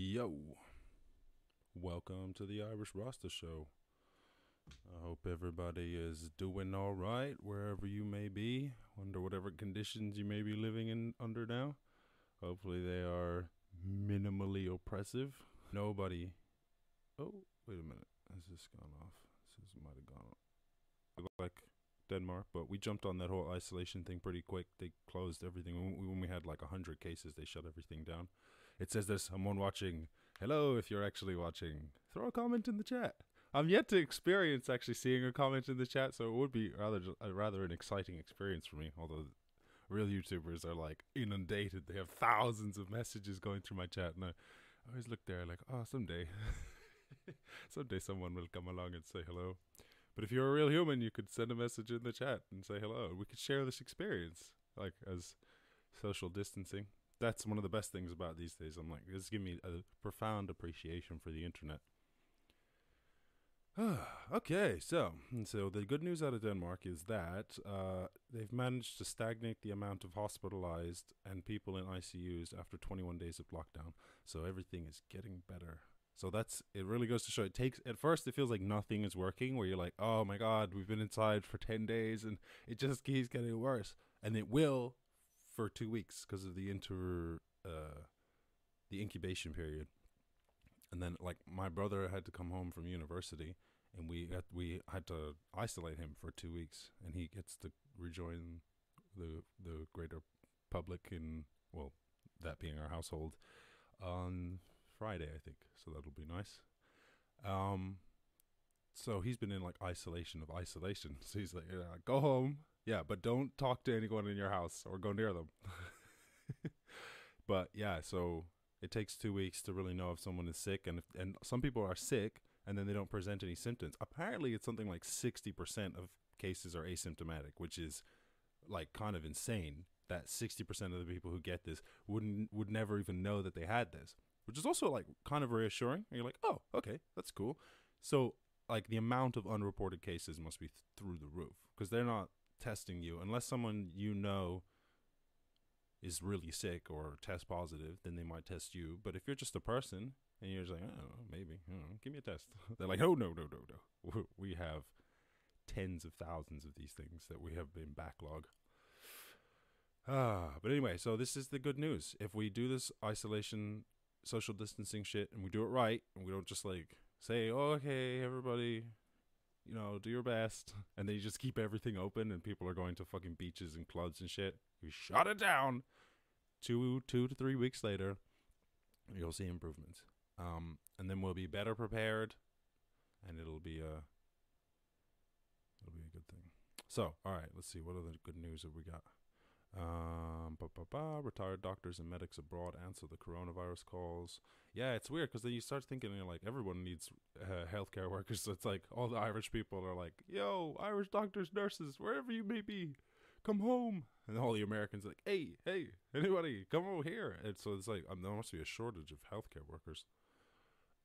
Yo, welcome to the Irish Rasta Show. I hope everybody is doing all right wherever you may be, under whatever conditions you may be living in under now. Hopefully, they are minimally oppressive. Nobody. Oh, wait a minute. Has this gone off? This might have gone off. Like Denmark, but we jumped on that whole isolation thing pretty quick. They closed everything when we, had like a hundred cases. They shut everything down. It says there's someone watching. Hello, if you're actually watching, throw a comment in the chat. I'm yet to experience actually seeing a comment in the chat, so it would be rather uh, rather an exciting experience for me. Although real YouTubers are like inundated, they have thousands of messages going through my chat, and I always look there like, oh, someday, someday someone will come along and say hello. But if you're a real human, you could send a message in the chat and say hello. We could share this experience, like as social distancing. That's one of the best things about these days. I'm like, this give me a profound appreciation for the internet. okay, so so the good news out of Denmark is that uh, they've managed to stagnate the amount of hospitalized and people in ICUs after 21 days of lockdown. So everything is getting better. So that's it. Really goes to show it takes at first it feels like nothing is working. Where you're like, oh my god, we've been inside for 10 days and it just keeps getting worse, and it will for two weeks because of the inter uh, the incubation period. And then like my brother had to come home from university and we had, we had to isolate him for two weeks and he gets to rejoin the the greater public in well that being our household on Friday I think. So that'll be nice. Um so he's been in like isolation of isolation so he's like yeah, go home yeah but don't talk to anyone in your house or go near them but yeah so it takes two weeks to really know if someone is sick, and if, and some people are sick and then they don't present any symptoms. Apparently, it's something like sixty percent of cases are asymptomatic, which is like kind of insane. That sixty percent of the people who get this wouldn't would never even know that they had this, which is also like kind of reassuring. And you're like, oh, okay, that's cool. So like the amount of unreported cases must be th- through the roof because they're not testing you unless someone you know is really sick or test positive, then they might test you. But if you're just a person and you're just like, oh, maybe, know, give me a test. They're like, oh, no, no, no, no. We have tens of thousands of these things that we have been backlog. Ah, but anyway, so this is the good news. If we do this isolation, social distancing shit, and we do it right, and we don't just like say, oh, okay, everybody, you know, do your best, and then you just keep everything open, and people are going to fucking beaches and clubs and shit. You shut it down. Two, two to three weeks later, you'll see improvements, um, and then we'll be better prepared, and it'll be a, it'll be a good thing. So, all right, let's see what other good news have we got. Um, ba ba ba. Retired doctors and medics abroad answer the coronavirus calls. Yeah, it's weird because then you start thinking you're like everyone needs uh, healthcare workers. So it's like all the Irish people are like, "Yo, Irish doctors, nurses, wherever you may be, come home." And all the Americans are like, "Hey, hey, anybody, come over here." And so it's like um, there must be a shortage of healthcare workers.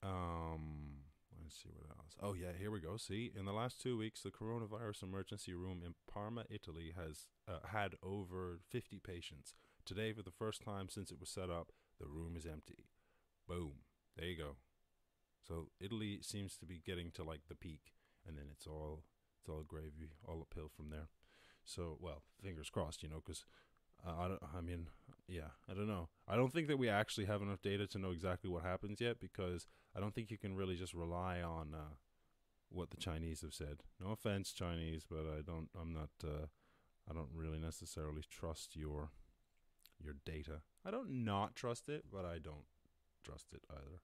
Um, Let's see what else. Oh yeah, here we go. See, in the last two weeks, the coronavirus emergency room in Parma, Italy, has uh, had over 50 patients. Today, for the first time since it was set up, the room is empty. Boom. There you go. So Italy seems to be getting to like the peak, and then it's all it's all gravy, all uphill from there. So, well, fingers crossed, you know, because uh, I don't. I mean, yeah, I don't know. I don't think that we actually have enough data to know exactly what happens yet because I don't think you can really just rely on uh, what the Chinese have said. No offense, Chinese, but I don't. I'm not. Uh, I don't really necessarily trust your your data. I don't not trust it, but I don't trust it either.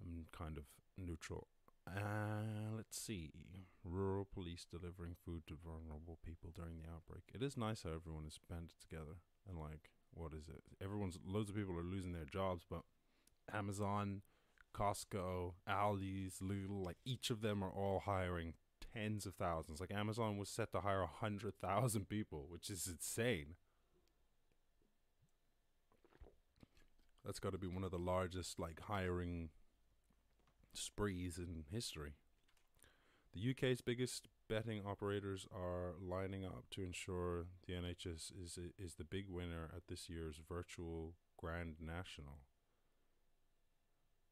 I'm kind of neutral uh, let's see. Rural police delivering food to vulnerable people during the outbreak. It is nice how everyone is banded together. And, like, what is it? Everyone's, loads of people are losing their jobs, but Amazon, Costco, Aldi's, Lidl, like, each of them are all hiring tens of thousands. Like, Amazon was set to hire a 100,000 people, which is insane. That's got to be one of the largest, like, hiring sprees in history. The UK's biggest betting operators are lining up to ensure the NHS is is the big winner at this year's virtual Grand National.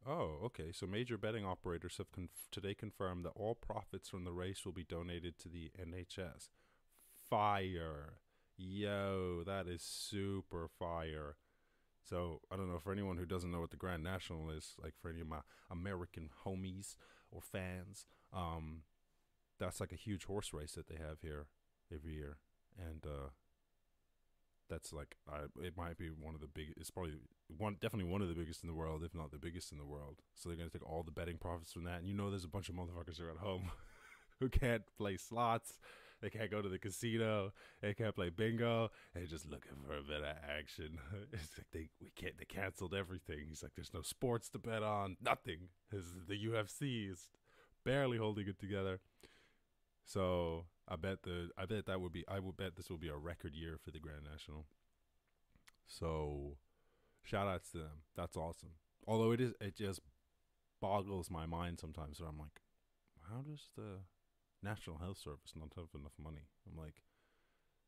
Oh, okay. So major betting operators have conf- today confirmed that all profits from the race will be donated to the NHS. Fire. Yo, that is super fire. So I don't know for anyone who doesn't know what the Grand National is, like for any of my American homies or fans, um, that's like a huge horse race that they have here every year, and uh, that's like I, it might be one of the big. It's probably one, definitely one of the biggest in the world, if not the biggest in the world. So they're gonna take all the betting profits from that, and you know, there's a bunch of motherfuckers who are at home who can't play slots. They can't go to the casino. They can't play bingo. They're just looking for a bit of action. It's like they we can't. They canceled everything. He's like, there's no sports to bet on. Nothing. His, the UFC is barely holding it together. So I bet the I bet that would be I would bet this will be a record year for the Grand National. So shout outs to them. That's awesome. Although it is it just boggles my mind sometimes where I'm like, how does the National Health Service not have enough money? I'm like,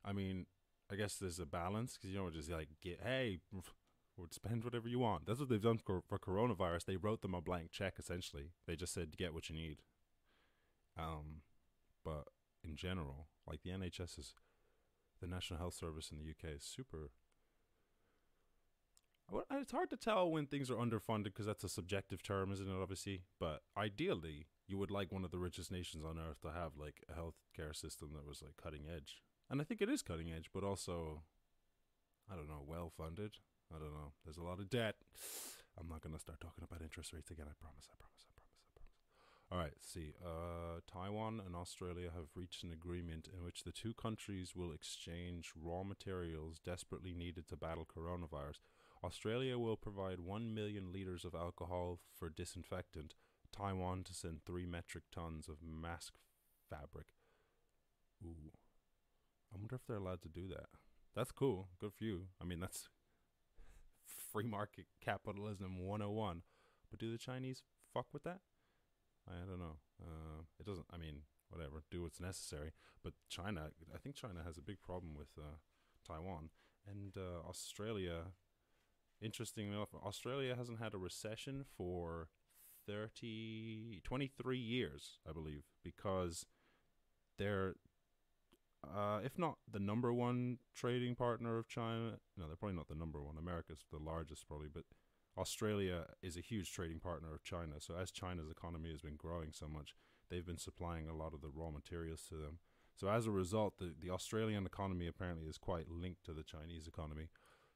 I mean, I guess there's a balance because you know just like get hey would spend whatever you want. That's what they've done for, for coronavirus. They wrote them a blank check essentially. They just said get what you need. Um, but in general, like the NHS is, the National Health Service in the UK is super. It's hard to tell when things are underfunded because that's a subjective term, isn't it? Obviously, but ideally, you would like one of the richest nations on earth to have like a healthcare system that was like cutting edge, and I think it is cutting edge, but also, I don't know, well funded. I don't know. There's a lot of debt. I'm not gonna start talking about interest rates again. I promise. I promise. I promise. I promise. All right. see, uh, Taiwan and Australia have reached an agreement in which the two countries will exchange raw materials desperately needed to battle coronavirus. Australia will provide 1 million liters of alcohol for disinfectant, Taiwan to send 3 metric tons of mask fabric. Ooh. I wonder if they're allowed to do that. That's cool. Good for you. I mean, that's free market capitalism 101. But do the Chinese fuck with that? I don't know. Uh, it doesn't, I mean, whatever. Do what's necessary. But China, I think China has a big problem with uh, Taiwan. And uh, Australia interesting enough, Australia hasn't had a recession for 30, 23 years, I believe, because they're, uh, if not the number one trading partner of China, no, they're probably not the number one. America's the largest, probably, but Australia is a huge trading partner of China. So as China's economy has been growing so much, they've been supplying a lot of the raw materials to them. So as a result, the, the Australian economy apparently is quite linked to the Chinese economy.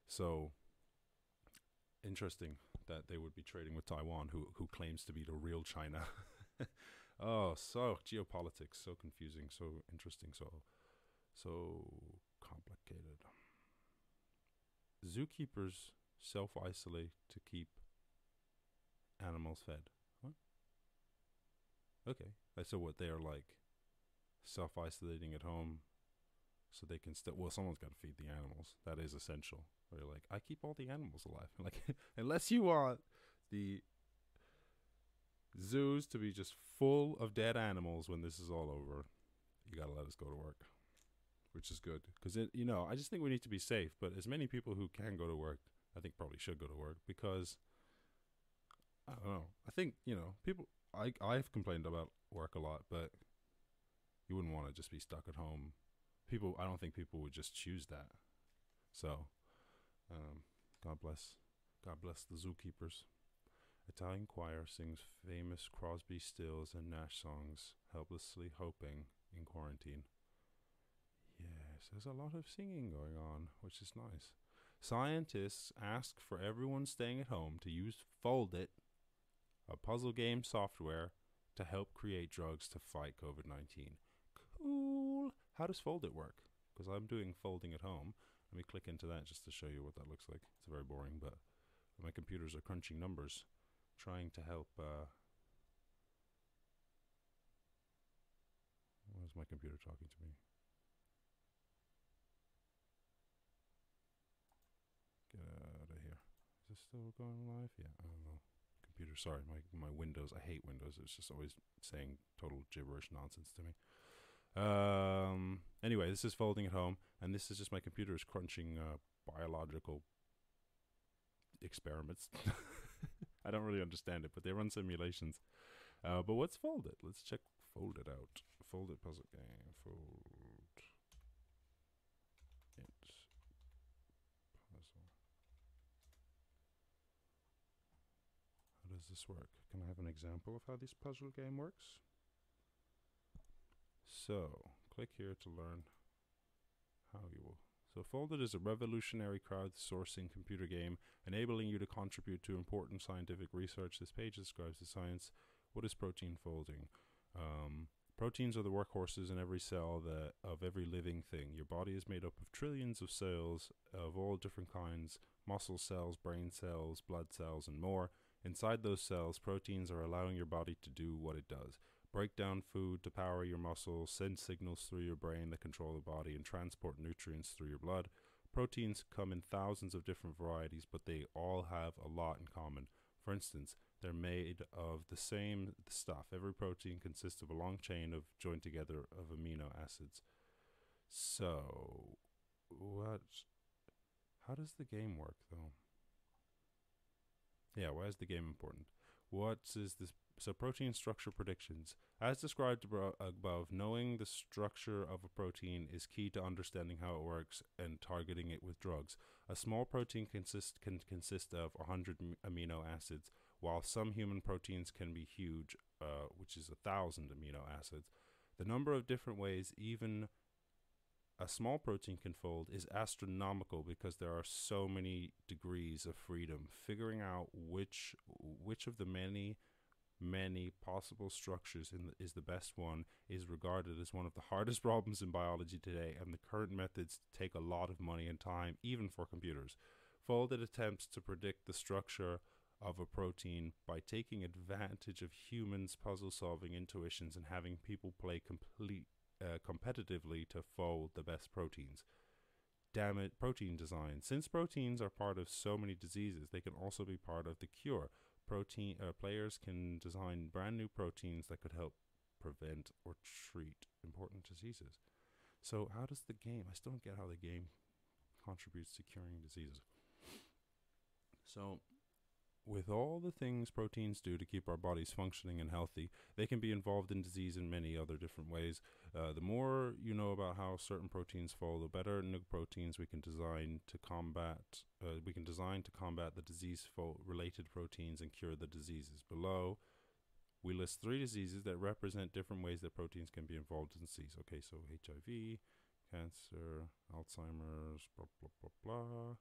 So interesting that they would be trading with Taiwan, who who claims to be the real China. oh, so geopolitics, so confusing, so interesting, so so complicated. Zookeepers self isolate to keep animals fed. What? Okay, so what they are like self isolating at home, so they can still. Well, someone's got to feed the animals. That is essential where you're like, I keep all the animals alive. Like, unless you want the zoos to be just full of dead animals when this is all over, you gotta let us go to work, which is good because you know I just think we need to be safe. But as many people who can go to work, I think probably should go to work because I don't know. I think you know people. I I've complained about work a lot, but you wouldn't want to just be stuck at home. People, I don't think people would just choose that. So um, God bless, God bless the zookeepers. Italian choir sings famous Crosby, Stills, and Nash songs, helplessly hoping in quarantine. Yes, there's a lot of singing going on, which is nice. Scientists ask for everyone staying at home to use Foldit, a puzzle game software, to help create drugs to fight COVID 19. Cool. How does Foldit work? Because I'm doing folding at home. Let me click into that just to show you what that looks like. It's very boring, but my computers are crunching numbers, trying to help. Uh, why is my computer talking to me? Get out of here. Is this still going live? Yeah, I don't know. Computer, sorry, my my Windows. I hate Windows. It's just always saying total gibberish nonsense to me. Um. Anyway, this is folding at home, and this is just my computer is crunching uh, biological experiments. I don't really understand it, but they run simulations. Uh, but what's Foldit? Let's check Foldit out. Foldit puzzle game. Fold it puzzle. How does this work? Can I have an example of how this puzzle game works? So, click here to learn how you will. So, Foldit is a revolutionary crowdsourcing computer game enabling you to contribute to important scientific research. This page describes the science. What is protein folding? Um, proteins are the workhorses in every cell that, of every living thing. Your body is made up of trillions of cells of all different kinds muscle cells, brain cells, blood cells, and more. Inside those cells, proteins are allowing your body to do what it does break down food to power your muscles, send signals through your brain that control the body, and transport nutrients through your blood. Proteins come in thousands of different varieties, but they all have a lot in common. For instance, they're made of the same stuff. Every protein consists of a long chain of joined together of amino acids. So, what? How does the game work, though? Yeah, why is the game important? What is this? So, protein structure predictions. As described above, knowing the structure of a protein is key to understanding how it works and targeting it with drugs. A small protein consist, can consist of 100 amino acids, while some human proteins can be huge, uh, which is a thousand amino acids. The number of different ways even a small protein can fold is astronomical because there are so many degrees of freedom. Figuring out which which of the many many possible structures the, is the best one is regarded as one of the hardest problems in biology today, and the current methods take a lot of money and time, even for computers. Foldit attempts to predict the structure of a protein by taking advantage of humans' puzzle solving intuitions and having people play complete uh, competitively to fold the best proteins. Damn it, protein design. Since proteins are part of so many diseases, they can also be part of the cure. Protein uh, players can design brand new proteins that could help prevent or treat important diseases. So, how does the game? I still don't get how the game contributes to curing diseases. So, with all the things proteins do to keep our bodies functioning and healthy, they can be involved in disease in many other different ways. Uh, the more you know about how certain proteins fall, the better new proteins we can design to combat. Uh, we can design to combat the disease-related proteins and cure the diseases. Below, we list three diseases that represent different ways that proteins can be involved in disease. Okay, so HIV, cancer, Alzheimer's, blah blah blah blah.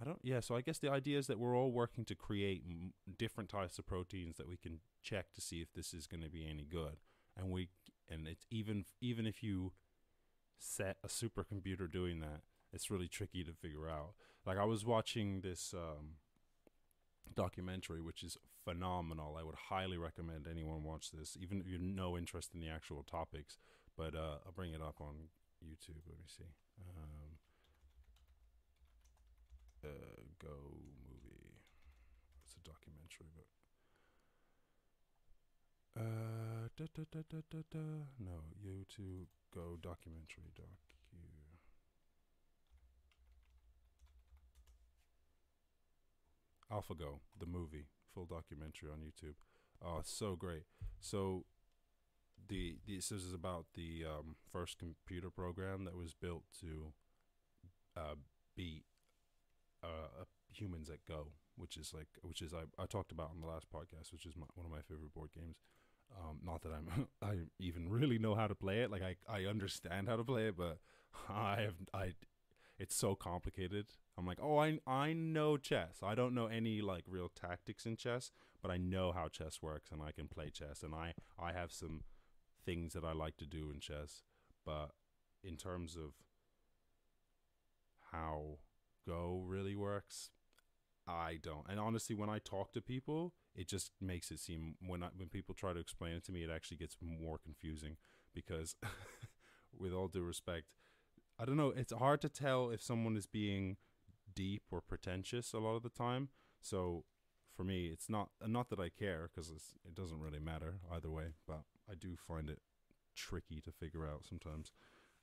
I don't. Yeah, so I guess the idea is that we're all working to create m- different types of proteins that we can check to see if this is going to be any good, and we and it's even even if you set a supercomputer doing that, it's really tricky to figure out. Like I was watching this um, documentary, which is phenomenal. I would highly recommend anyone watch this, even if you have no interest in the actual topics. But uh, I'll bring it up on YouTube. Let me see. Um, uh, Go movie. It's a documentary, but uh, da, da, da, da, da, da. no, YouTube Go documentary docu. AlphaGo, the movie, full documentary on YouTube. Oh, so great. So the this is about the um, first computer program that was built to uh, beat uh, humans at Go, which is like which is I, I talked about on the last podcast, which is my, one of my favorite board games. Um, not that I'm I even really know how to play it. Like I I understand how to play it, but I have I it's so complicated. I'm like, oh, I I know chess. I don't know any like real tactics in chess, but I know how chess works and I can play chess. And I I have some things that I like to do in chess, but in terms of how Go really works. I don't. And honestly, when I talk to people, it just makes it seem when I, when people try to explain it to me, it actually gets more confusing because, with all due respect, I don't know. It's hard to tell if someone is being deep or pretentious a lot of the time. So for me, it's not not that I care because it doesn't really matter either way. But I do find it tricky to figure out sometimes.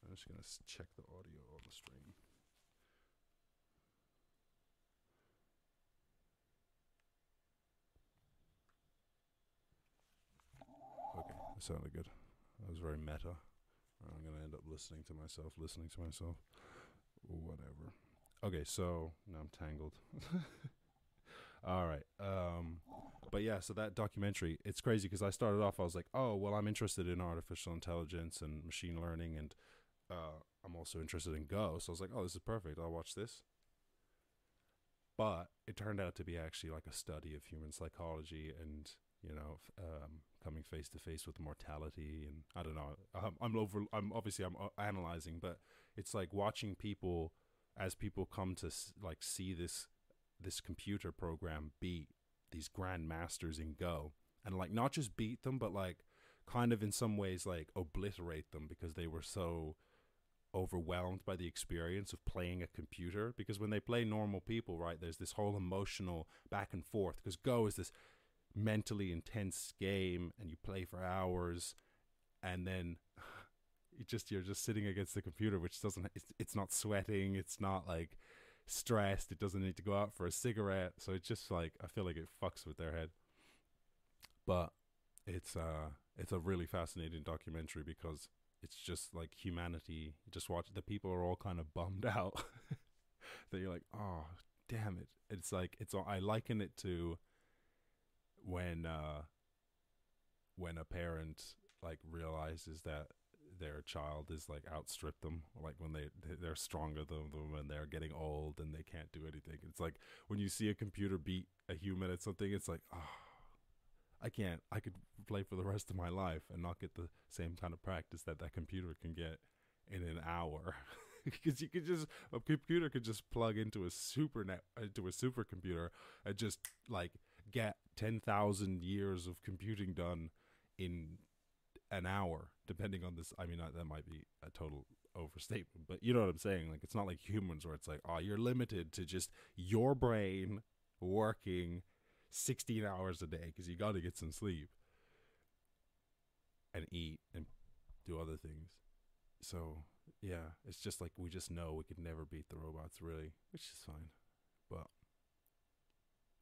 I'm just gonna check the audio on the stream. That sounded good. That was very meta. I'm gonna end up listening to myself, listening to myself. Whatever. Okay, so now I'm tangled. All right. Um, but yeah, so that documentary, it's crazy because I started off, I was like, oh, well, I'm interested in artificial intelligence and machine learning, and uh, I'm also interested in Go. So I was like, oh, this is perfect. I'll watch this. But it turned out to be actually like a study of human psychology and, you know, um, coming face to face with mortality. And I don't know. I'm, I'm over, I'm obviously, I'm uh, analyzing, but it's like watching people as people come to like see this this computer program beat these grandmasters in Go, and like not just beat them, but like kind of in some ways like obliterate them because they were so overwhelmed by the experience of playing a computer because when they play normal people right there's this whole emotional back and forth because go is this mentally intense game and you play for hours and then you just you're just sitting against the computer which doesn't it's, it's not sweating it's not like stressed it doesn't need to go out for a cigarette. So it's just like i feel like it fucks with their head. But it's uh it's a really fascinating documentary because it's just like humanity just watch the people are all kind of bummed out that you're like oh damn it. It's like it's i liken it to when uh when a parent like realizes that their child is like outstrip them like when they they're stronger than them and they're getting old and they can't do anything. It's like when you see a computer beat a human at something it's like oh i can't i could play for the rest of my life and not get the same kind of practice that that computer can get in an hour. Because you could just a computer could just plug into a super net into a supercomputer and just like get 10,000 years of computing done in an hour, depending on this. I mean, that might be a total overstatement, but you know what I'm saying? Like, it's not like humans where it's like, oh, you're limited to just your brain working 16 hours a day because you got to get some sleep and eat and do other things. So, yeah, it's just like we just know we could never beat the robots, really, which is fine. But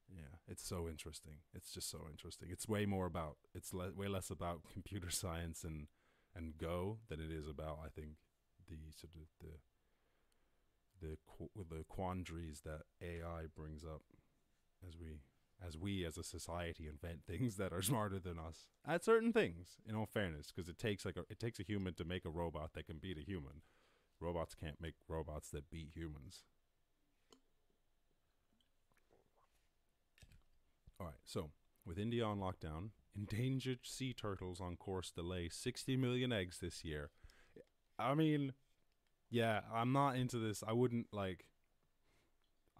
yeah, it's so interesting. It's just so interesting. It's way more about it's le- way less about computer science and and Go than it is about I think the sort of the the the quandaries that AI brings up as we as we as a society invent things that are smarter than us at certain things. In all fairness, because it takes like a, it takes a human to make a robot that can beat a human. Robots can't make robots that beat humans. All right, so with India on lockdown, endangered sea turtles on course to lay 60 million eggs this year. I mean, yeah, I'm not into this. I wouldn't like.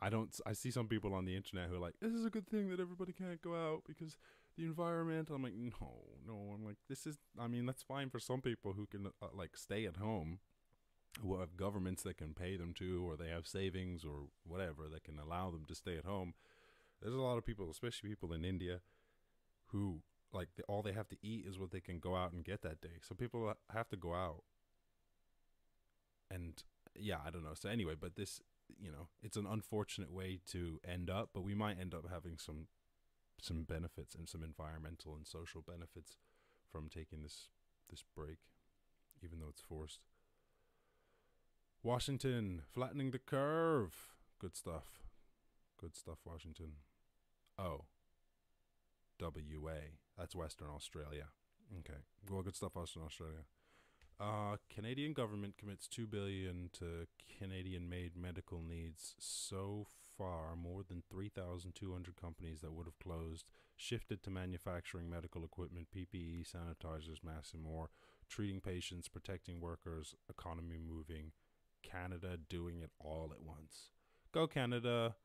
I don't. I see some people on the internet who are like, "This is a good thing that everybody can't go out because the environment." I'm like, no, no. I'm like, this is. I mean, that's fine for some people who can uh, like stay at home, who have governments that can pay them to, or they have savings or whatever that can allow them to stay at home there's a lot of people, especially people in India, who like the, all they have to eat is what they can go out and get that day. So people have to go out. And yeah, I don't know. So anyway, but this, you know, it's an unfortunate way to end up, but we might end up having some some benefits and some environmental and social benefits from taking this this break, even though it's forced. Washington flattening the curve. Good stuff. Good stuff, Washington. Oh. WA. That's Western Australia. Okay. Well, good stuff, Western Australia. Uh, Canadian government commits two billion to Canadian-made medical needs. So far, more than three thousand two hundred companies that would have closed shifted to manufacturing medical equipment, PPE, sanitizers, masks, and more. Treating patients, protecting workers, economy moving. Canada doing it all at once. Go Canada!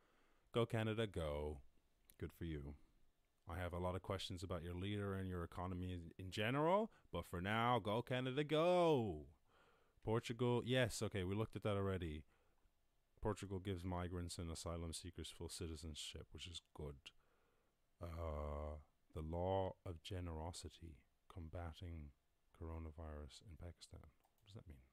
Go Canada! Go! Good for you. I have a lot of questions about your leader and your economy in general, but for now, go Canada, go. Portugal, yes, okay, we looked at that already. Portugal gives migrants and asylum seekers full citizenship, which is good. Uh, the law of generosity combating coronavirus in Pakistan. What does that mean?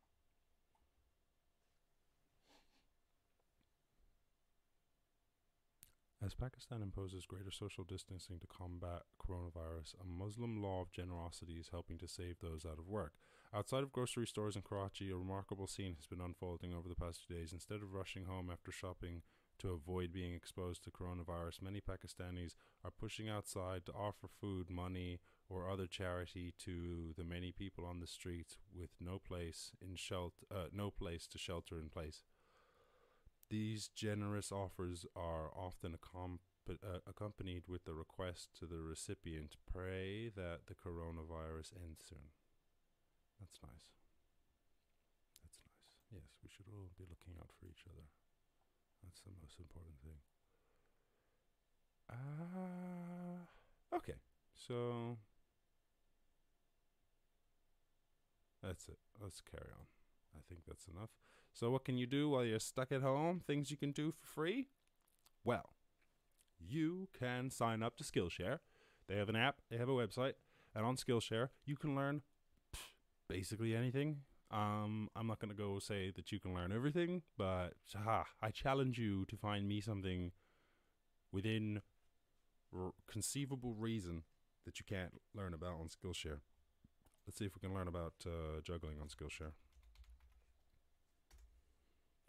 As Pakistan imposes greater social distancing to combat coronavirus, a Muslim law of generosity is helping to save those out of work. Outside of grocery stores in Karachi, a remarkable scene has been unfolding over the past few days. Instead of rushing home after shopping to avoid being exposed to coronavirus, many Pakistanis are pushing outside to offer food, money, or other charity to the many people on the streets with no place in shelter, uh, no place to shelter in place. These generous offers are often accom- uh, accompanied with the request to the recipient pray that the coronavirus ends soon. That's nice. That's nice. Yes, we should all be looking out for each other. That's the most important thing. Ah, uh, okay. So that's it. Let's carry on. I think that's enough. So, what can you do while you're stuck at home? Things you can do for free? Well, you can sign up to Skillshare. They have an app, they have a website, and on Skillshare, you can learn basically anything. Um, I'm not going to go say that you can learn everything, but ha, I challenge you to find me something within conceivable reason that you can't learn about on Skillshare. Let's see if we can learn about uh, juggling on Skillshare.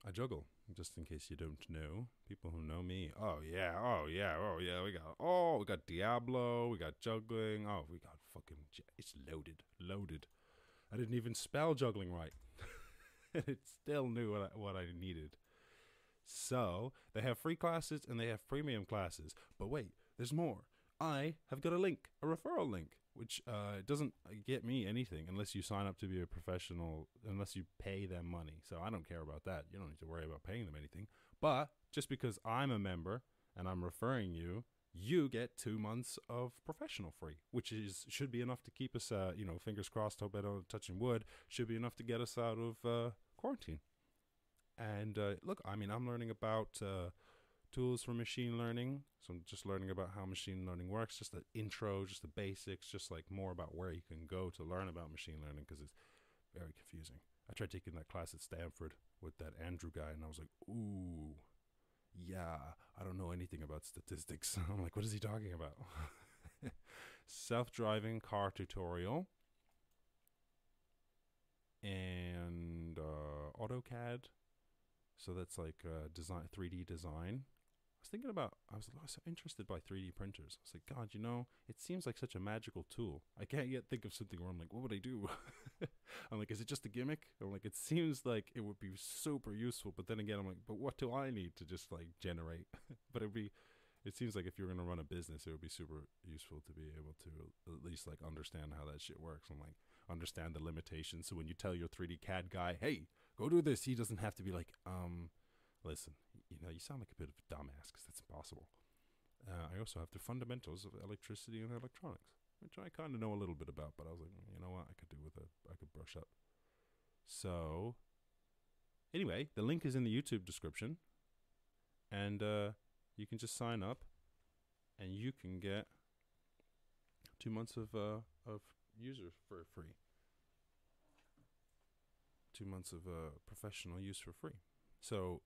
I juggle, just in case you don't know. People who know me, oh yeah, oh yeah, oh yeah, we got, oh, we got Diablo, we got juggling, oh, we got fucking, it's loaded, loaded. I didn't even spell juggling right. it still knew what I, what I needed. So they have free classes and they have premium classes. But wait, there's more. I have got a link, a referral link which uh, doesn't get me anything unless you sign up to be a professional, unless you pay them money. So I don't care about that. You don't need to worry about paying them anything. But just because I'm a member and I'm referring you, you get two months of professional free, which is should be enough to keep us, uh, you know, fingers crossed. Hope I don't touching wood. Should be enough to get us out of uh, quarantine. And uh, look, I mean, I'm learning about uh, tools for machine learning. So I'm just learning about how machine learning works, just the intro, just the basics, just like more about where you can go to learn about machine learning because it's very confusing. I tried taking that class at Stanford with that Andrew guy, and I was like, ooh, yeah, I don't know anything about statistics. I'm like, what is he talking about? Self driving car tutorial and uh, AutoCAD. So that's like uh, design, 3D design was thinking about, I was, I was so interested by 3D printers. I was like, God, you know, it seems like such a magical tool. I can't yet think of something where I'm like, what would I do? I'm like, is it just a gimmick? I'm like, it seems like it would be super useful. But then again, I'm like, but what do I need to just like generate? but it'd be, it seems like if you're going to run a business, it would be super useful to be able to at least like understand how that shit works and like understand the limitations. So when you tell your 3D CAD guy, hey, go do this, he doesn't have to be like, um, listen, you know, you sound like a bit of a dumbass because that's impossible. Uh, I also have the fundamentals of electricity and electronics, which I kind of know a little bit about, but I was like, you know what, I could do with a, I could brush up. So, anyway, the link is in the YouTube description, and uh, you can just sign up, and you can get two months of uh, of user for free. Two months of uh, professional use for free. So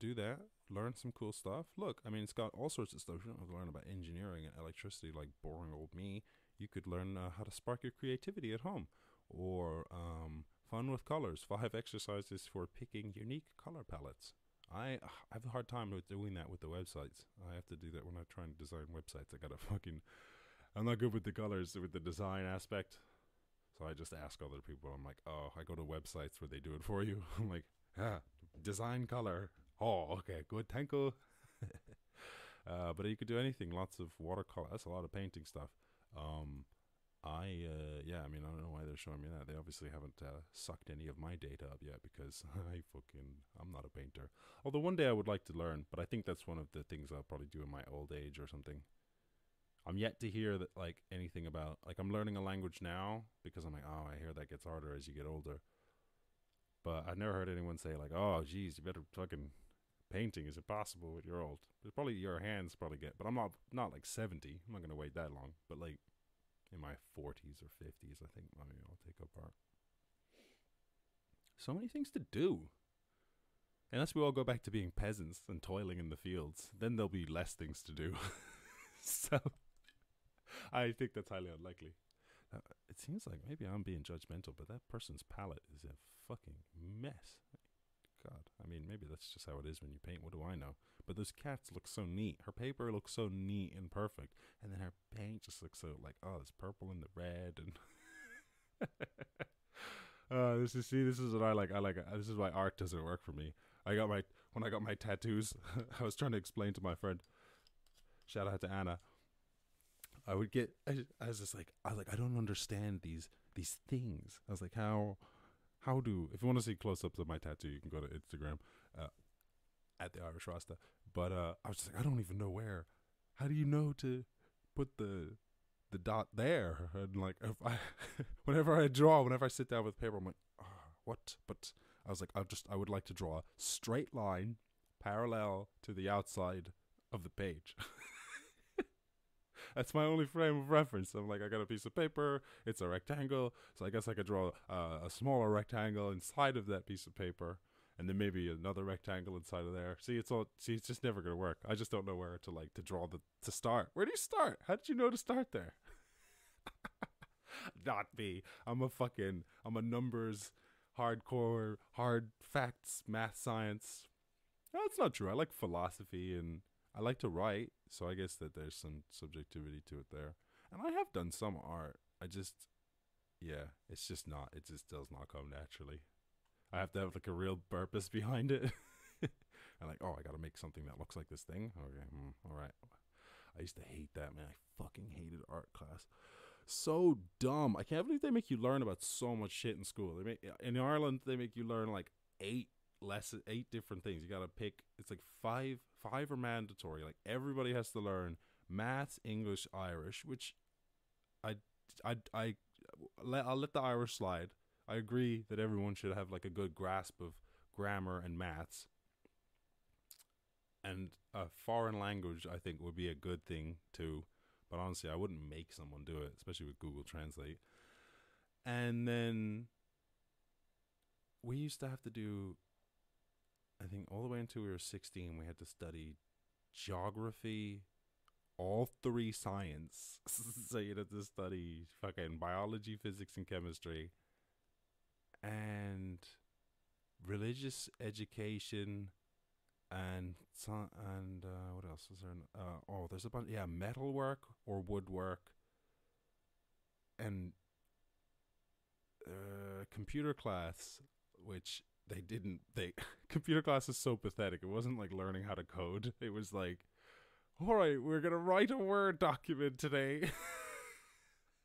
do that, learn some cool stuff. Look, I mean, it's got all sorts of stuff. You don't have to learn about engineering and electricity like boring old me. You could learn uh, how to spark your creativity at home or um, fun with colors. Five exercises for picking unique color palettes. I, I have a hard time with doing that with the websites. I have to do that when I try and design websites. I gotta fucking. I'm not good with the colors, with the design aspect. So I just ask other people. I'm like, oh, I go to websites where they do it for you. I'm like, ah, design color. Oh, okay, good. Thank you. uh, but you could do anything. Lots of watercolor. That's a lot of painting stuff. Um, I uh, yeah, I mean, I don't know why they're showing me that. They obviously haven't uh, sucked any of my data up yet because I fucking I'm not a painter. Although one day I would like to learn, but I think that's one of the things I'll probably do in my old age or something. I'm yet to hear that like anything about like I'm learning a language now because I'm like, oh, I hear that gets harder as you get older. But I've never heard anyone say like, oh, geez, you better fucking painting is impossible with your old. Probably your hands probably get, but I'm not not like 70. I'm not gonna wait that long. But like in my 40s or 50s, I think maybe I'll take up art. So many things to do. unless we all go back to being peasants and toiling in the fields, then there'll be less things to do. so I think that's highly unlikely. Uh, it seems like maybe I'm being judgmental, but that person's palette is a fucking mess. Mean, maybe that's just how it is when you paint. What do I know? But those cats look so neat. Her paper looks so neat and perfect, and then her paint just looks so like, oh, this purple and the red, and uh, this is see, this is what I like. I like. Uh, this is why art doesn't work for me. I got my when I got my tattoos. I was trying to explain to my friend. Shout out to Anna. I would get. I, I was just like, I was like, I don't understand these these things. I was like, how how do if you want to see close ups of my tattoo, you can go to Instagram uh, at the Irish Rasta. But uh, I was just like, I don't even know where. How do you know to put the the dot there? And like, if I whenever I draw, whenever I sit down with paper, I'm like, oh, what? But I was like, I just I would like to draw a straight line parallel to the outside of the page. That's my only frame of reference. I'm like, I got a piece of paper. It's a rectangle, so I guess I could draw a smaller rectangle inside of that piece of paper, and then maybe another rectangle inside of there. See, it's all. See, it's just never gonna work. I just don't know where to like to draw the to start. Where do you start? How did you know to start there? Not me. I'm a fucking. I'm a numbers hardcore, hard facts, math, science. That's not true. I like philosophy and I like to write, so I guess that there's some subjectivity to it there. And I have done some art. I just, yeah, it's just not. It just does not come naturally. I have to have like a real purpose behind it. and like, oh, I got to make something that looks like this thing. Okay, mm, all right. I used to hate that man. I fucking hated art class. So dumb. I can't believe they make you learn about so much shit in school. They make in Ireland they make you learn like eight lessons, eight different things. You got to pick. It's like five five are mandatory. Like everybody has to learn maths, English, Irish, which I I I let I'll let the Irish slide. I agree that everyone should have like a good grasp of grammar and maths. And a foreign language I think would be a good thing too. But honestly, I wouldn't make someone do it, especially with Google Translate. And then we used to have to do I think all the way until we were 16, we had to study geography, all three science. so you had to study fucking biology, physics, and chemistry, and religious education, and and uh, what else is there? Uh, oh, there's a bunch. Yeah, metalwork or woodwork, and uh, computer class, which they didn't they computer class is so pathetic. It wasn't like learning how to code. It was like, all right, we're gonna write a Word document today.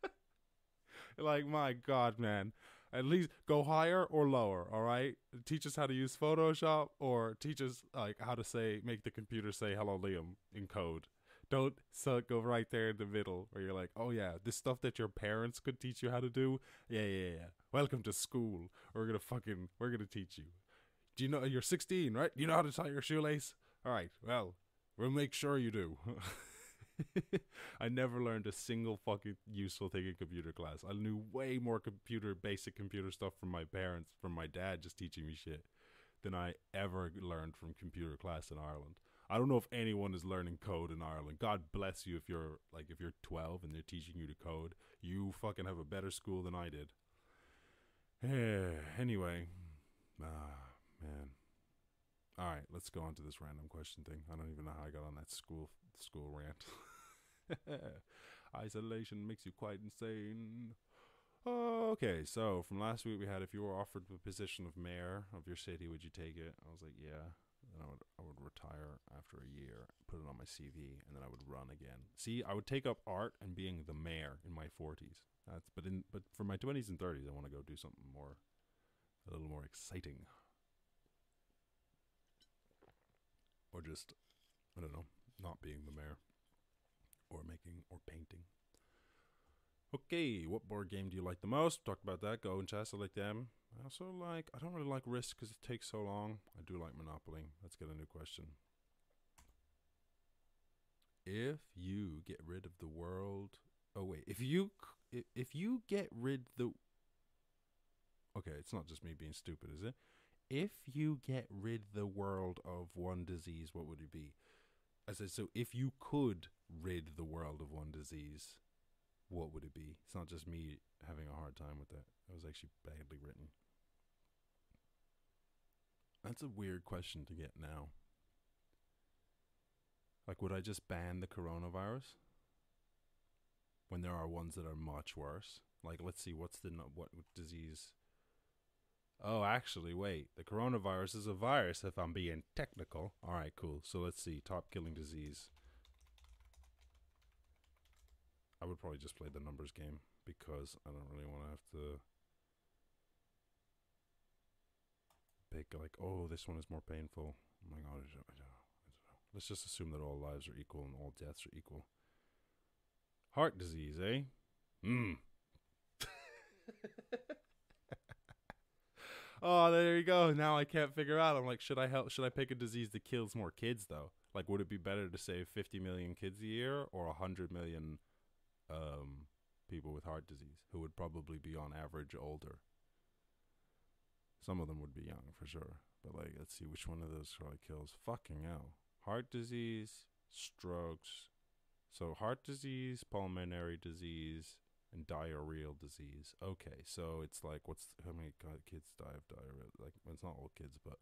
like my God, man. At least go higher or lower, all right? Teach us how to use Photoshop or teach us like how to say make the computer say hello Liam in code. Don't so go right there in the middle where you're like, oh yeah, this stuff that your parents could teach you how to do. Yeah, yeah, yeah. Welcome to school. We're gonna fucking we're gonna teach you. Do you know you're 16, right? You know how to tie your shoelace? All right. Well, we'll make sure you do. I never learned a single fucking useful thing in computer class. I knew way more computer basic computer stuff from my parents, from my dad just teaching me shit than I ever learned from computer class in Ireland. I don't know if anyone is learning code in Ireland. God bless you if you're like if you're 12 and they're teaching you to code. You fucking have a better school than I did. anyway, ah man. All right, let's go on to this random question thing. I don't even know how I got on that school school rant. Isolation makes you quite insane. Okay, so from last week we had if you were offered the position of mayor of your city, would you take it? I was like, yeah. Then I would I would retire after a year, put it on my CV, and then I would run again. See, I would take up art and being the mayor in my forties. That's but in but for my twenties and thirties, I want to go do something more, a little more exciting, or just I don't know, not being the mayor, or making or painting. Okay, what board game do you like the most? Talk about that. Go and chess. I like them. I also like, I don't really like Risk because it takes so long. I do like Monopoly. Let's get a new question. If you get rid of the world, oh wait, if you if you get rid the okay, it's not just me being stupid, is it? if you get rid the world of one disease, what would it be? I said, so if you could rid the world of one disease, what would it be? It's not just me having a hard time with that. It was actually badly written. That's a weird question to get now. Like, would I just ban the coronavirus when there are ones that are much worse? Like, let's see, what's the what disease? Oh, actually, wait. The coronavirus is a virus. If I'm being technical, all right, cool. So let's see, top killing disease. I would probably just play the numbers game because I don't really want to have to pick like, oh, this one is more painful. Oh my god, I don't, I don't know. Let's just assume that all lives are equal and all deaths are equal. Heart disease, eh? Hmm. oh, there you go. Now I can't figure out. I'm like, should I help? Should I pick a disease that kills more kids though? Like, would it be better to save 50 million kids a year or 100 million um, people with heart disease who would probably be on average older? Some of them would be young for sure. But like, let's see which one of those probably kills. Fucking hell. Heart disease, strokes. So heart disease, pulmonary disease, and diarrheal disease. Okay, so it's like, what's how many kids die of diarrhea? Like, it's not all kids, but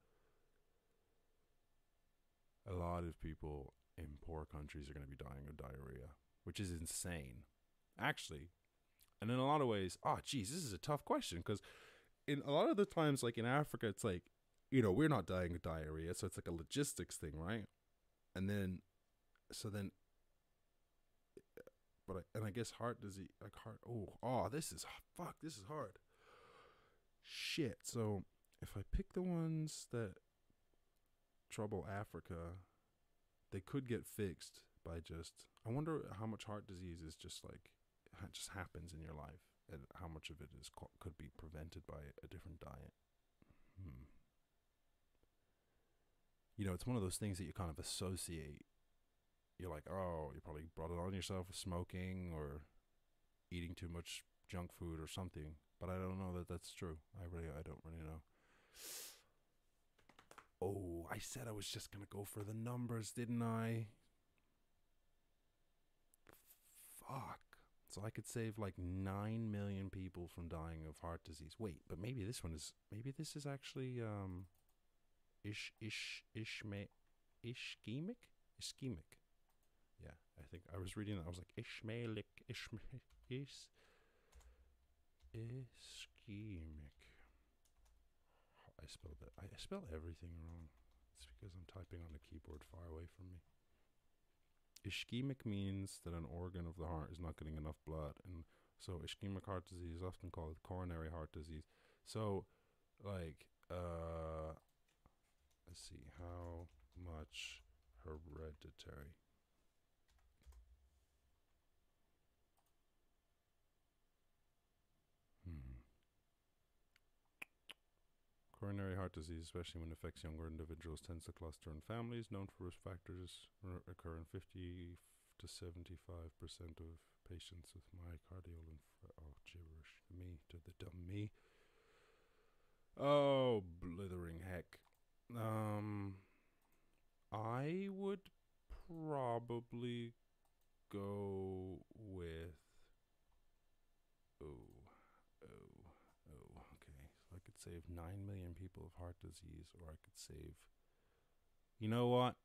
a lot of people in poor countries are going to be dying of diarrhea, which is insane, actually. And in a lot of ways, oh, geez, this is a tough question because in a lot of the times, like in Africa, it's like, you know, we're not dying of diarrhea, so it's like a logistics thing, right? And then, so then, but I, and I guess heart disease, like heart. Oh, oh, this is fuck. This is hard. Shit. So if I pick the ones that trouble Africa, they could get fixed by just. I wonder how much heart disease is just like ha- just happens in your life, and how much of it is co- could be prevented by a different diet. Hmm. You know, it's one of those things that you kind of associate. You're like, oh, you probably brought it on yourself with smoking or eating too much junk food or something. But I don't know that that's true. I really, I don't really know. Oh, I said I was just gonna go for the numbers, didn't I? Fuck. So I could save like nine million people from dying of heart disease. Wait, but maybe this one is maybe this is actually um ish ish ish ishme ischemic? Ischemic. Yeah, I think I was reading that. I was like Ishmaelic Ishma is ischemic. I spelled. I I spell everything wrong. It's because I'm typing on a keyboard far away from me. Ischemic means that an organ of the heart is not getting enough blood, and so ischemic heart disease is often called coronary heart disease. So, like, uh, let's see, how much hereditary? Coronary heart disease, especially when it affects younger individuals, tends to cluster in families. Known for risk factors occur in 50 to 75 percent of patients with myocardial infarction. Oh, gibberish me, to the dumb me. Oh, blithering heck. Um, I would probably go with. Oh, oh. Okay, so I could save nine million people of heart disease, or I could save. You know what?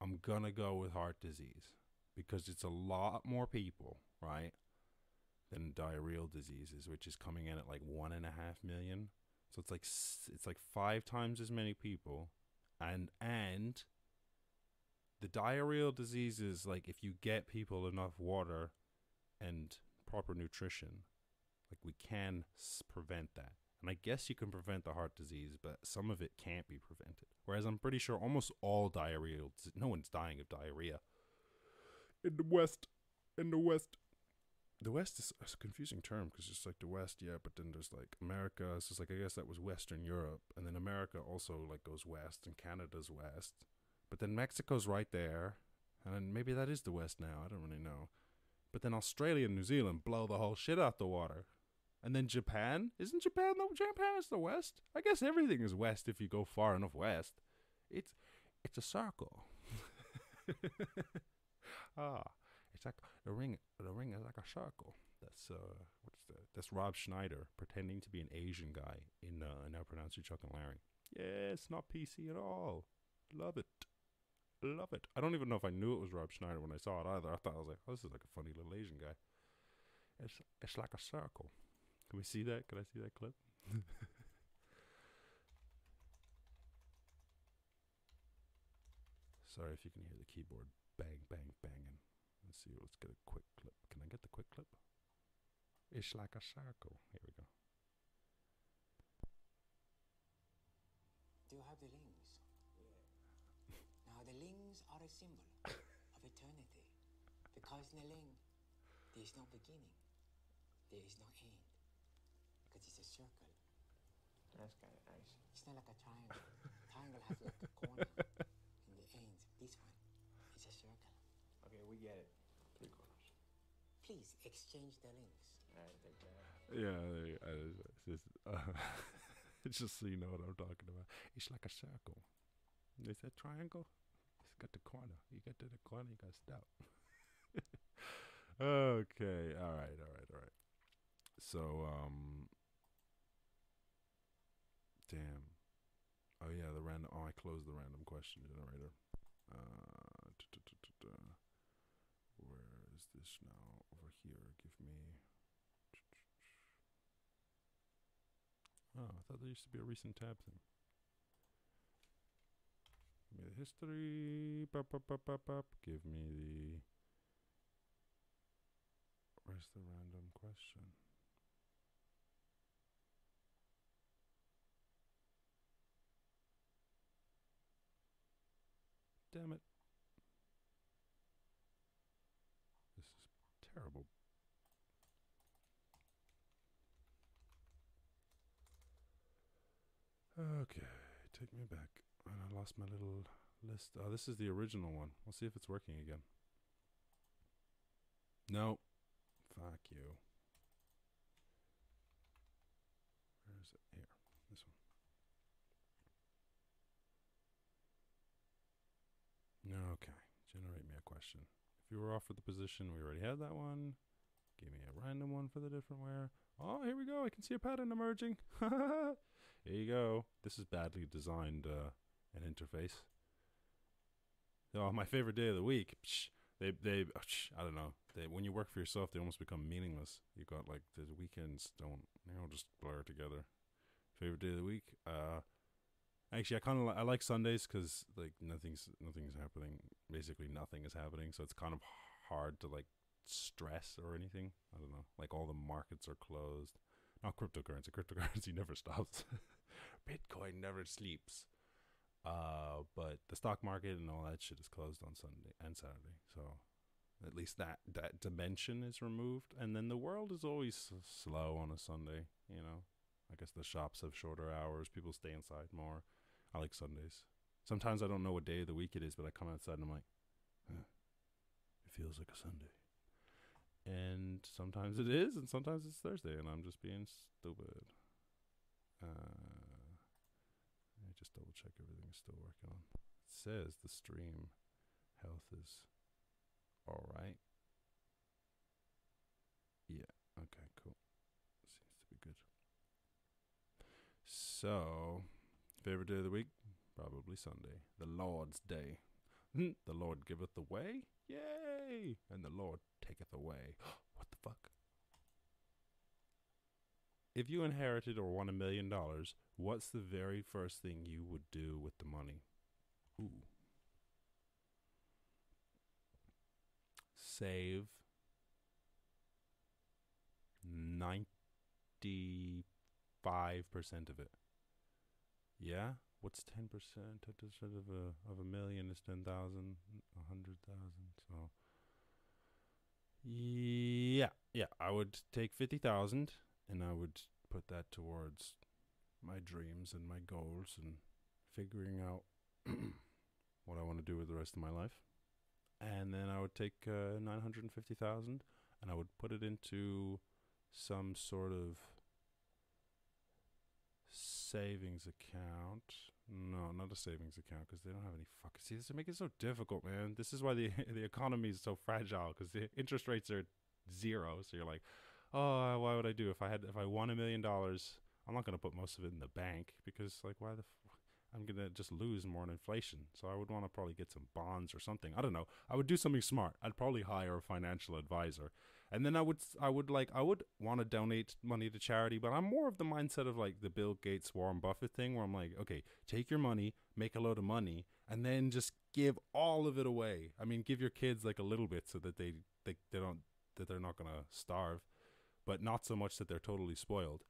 I'm gonna go with heart disease because it's a lot more people, right, than diarrheal diseases, which is coming in at like one and a half million. So it's like it's like five times as many people, and and the diarrheal diseases, like if you get people enough water and proper nutrition, like we can prevent that. And I guess you can prevent the heart disease, but some of it can't be prevented. Whereas I'm pretty sure almost all diarrheal, dis- no one's dying of diarrhea. In the West, in the West, the West is a confusing term because it's like the West, yeah, but then there's like America. It's just like I guess that was Western Europe, and then America also like goes west, and Canada's west, but then Mexico's right there, and then maybe that is the West now. I don't really know, but then Australia and New Zealand blow the whole shit out the water, And then Japan? Isn't Japan the Japan is the west? I guess everything is west if you go far enough west. It's it's a circle. ah, it's like the ring. The ring is like a circle. That's uh, what's that? That's Rob Schneider pretending to be an Asian guy in uh, Now Pronounce You Chuck and Larry. Yeah, it's not PC at all. Love it. Love it. I don't even know if I knew it was Rob Schneider when I saw it either. I thought I was like, oh, this is like a funny little Asian guy. It's it's like a circle. Can we see that? Can I see that clip? Sorry if you can hear the keyboard bang, bang, banging. Let's see. Let's get a quick clip. Can I get the quick clip? It's like a circle. Here we go. Do you have the lings? now the lings are a symbol of eternity. Because in the ling, there is no beginning. There is no end. Because it's a circle. That's kind of nice. It's not like a triangle. triangle has like a corner in the ends. This one is a circle. Okay, we get it. Three corners. Please exchange the links. All right, take that. Yeah, there you- uh, it's just, uh, it's just so you know what I'm talking about. It's like a circle. Is that triangle? It's got the corner. You get to the corner, you got to stop. okay, all right, all right, all right. So, um, damn. Oh yeah, the random. Oh, I closed the random question generator. Uh, where is this now? Over here. Give me. Oh, I thought there used to be a recent tab thing. Give me the history. Bup, bup, bup, bup, bup. Give me the. Where's the random question? Damn it. This is terrible. Okay, take me back. And I lost my little list. Oh, this is the original one. We'll see if it's working again. No. Fuck you. Where is it? Here. This one. Okay. Generate me a question. If you were offered the position, we already had that one. Give me a random one for the different wear. Oh, here we go. I can see a pattern emerging. Here you go. This is badly designed uh, an interface. Oh, my favorite day of the week. Psh, they they oh, psh, I don't know. They when you work for yourself, they almost become meaningless. You got like the weekends don't you know just blur together. Favorite day of the week. Uh, actually, I kind of li- I like Sundays because like nothing's nothing's happening. Basically, nothing is happening, so it's kind of hard to like stress or anything. I don't know. Like all the markets are closed. Not cryptocurrency. Cryptocurrency never stops. Bitcoin never sleeps. Uh, but the stock market and all that shit is closed on Sunday and Saturday. So at least that that dimension is removed, and then the world is always slow on a Sunday. You know, I guess the shops have shorter hours. People stay inside more. I like Sundays. Sometimes I don't know what day of the week it is, but I come outside and I'm like, huh, it feels like a Sunday. And sometimes it is, and sometimes it's Thursday, and I'm just being stupid. Uh, let me just double check everything is still working on. It says the stream health is all right. Yeah. Okay. Cool. Seems to be good. So, favorite day of the week? Probably Sunday, the Lord's day. Hmm, the Lord giveth the way, yay, and the Lord taketh away. what the fuck? If you inherited or won a million dollars, what's the very first thing you would do with the money? Ooh. Save 95% of it. Yeah? What's 10%? 10% of a, of a million is 10,000, a 100,000. So, yeah, yeah, I would take 50,000 and I would put that towards my dreams and my goals and figuring out what I want to do with the rest of my life. And then I would take uh, 950,000 and I would put it into some sort of savings account. No, not a savings account because they don't have any fuck. See, this is making it so difficult, man. This is why the the economy is so fragile because the interest rates are zero. So you're like, oh, uh, why would I do if I had if I won a million dollars? I'm not gonna put most of it in the bank because like why the f- I'm gonna just lose more in inflation. So I would want to probably get some bonds or something. I don't know. I would do something smart. I'd probably hire a financial advisor, and then I would I would like I would want to donate money to charity. But I'm more of the mindset of like the Bill Gates Warren Buffett thing, where I'm like, okay, take your money, make a load of money, and then just give all of it away. I mean, give your kids like a little bit so that they they, they don't that they're not gonna starve, but not so much that they're totally spoiled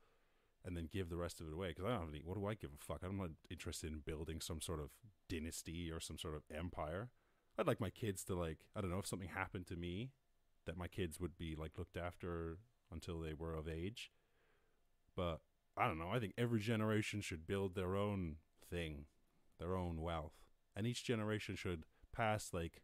and then give the rest of it away because I don't have any. What do I give a fuck? I'm not interested in building some sort of dynasty or some sort of empire. I'd like my kids to like I don't know if something happened to me, that my kids would be like looked after until they were of age. But I don't know. I think every generation should build their own thing, their own wealth, and each generation should pass like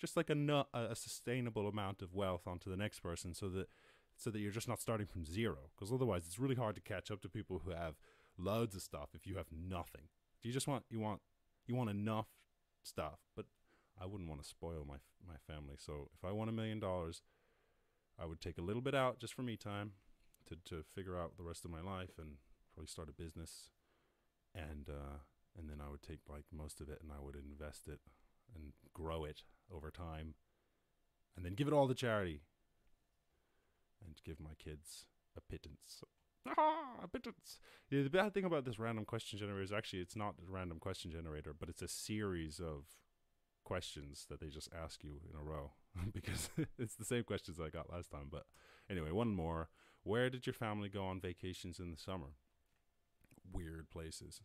just like a a sustainable amount of wealth onto the next person, so that so that you're just not starting from zero. Because otherwise, it's really hard to catch up to people who have loads of stuff if you have nothing. You just want you want you want enough stuff, but I wouldn't want to spoil my my family. So if I won a million dollars, I would take a little bit out just for me time to to figure out the rest of my life and probably start a business, and uh, and then I would take like most of it and I would invest it and grow it over time, and then give it all to charity and give my kids a pittance. Ah, a pittance. Yeah, the bad thing about this random question generator is actually it's not a random question generator, but it's a series of questions that they just ask you in a row because it's the same questions I got last time. But anyway, one more. Where did your family go on vacations in the summer? Weird places.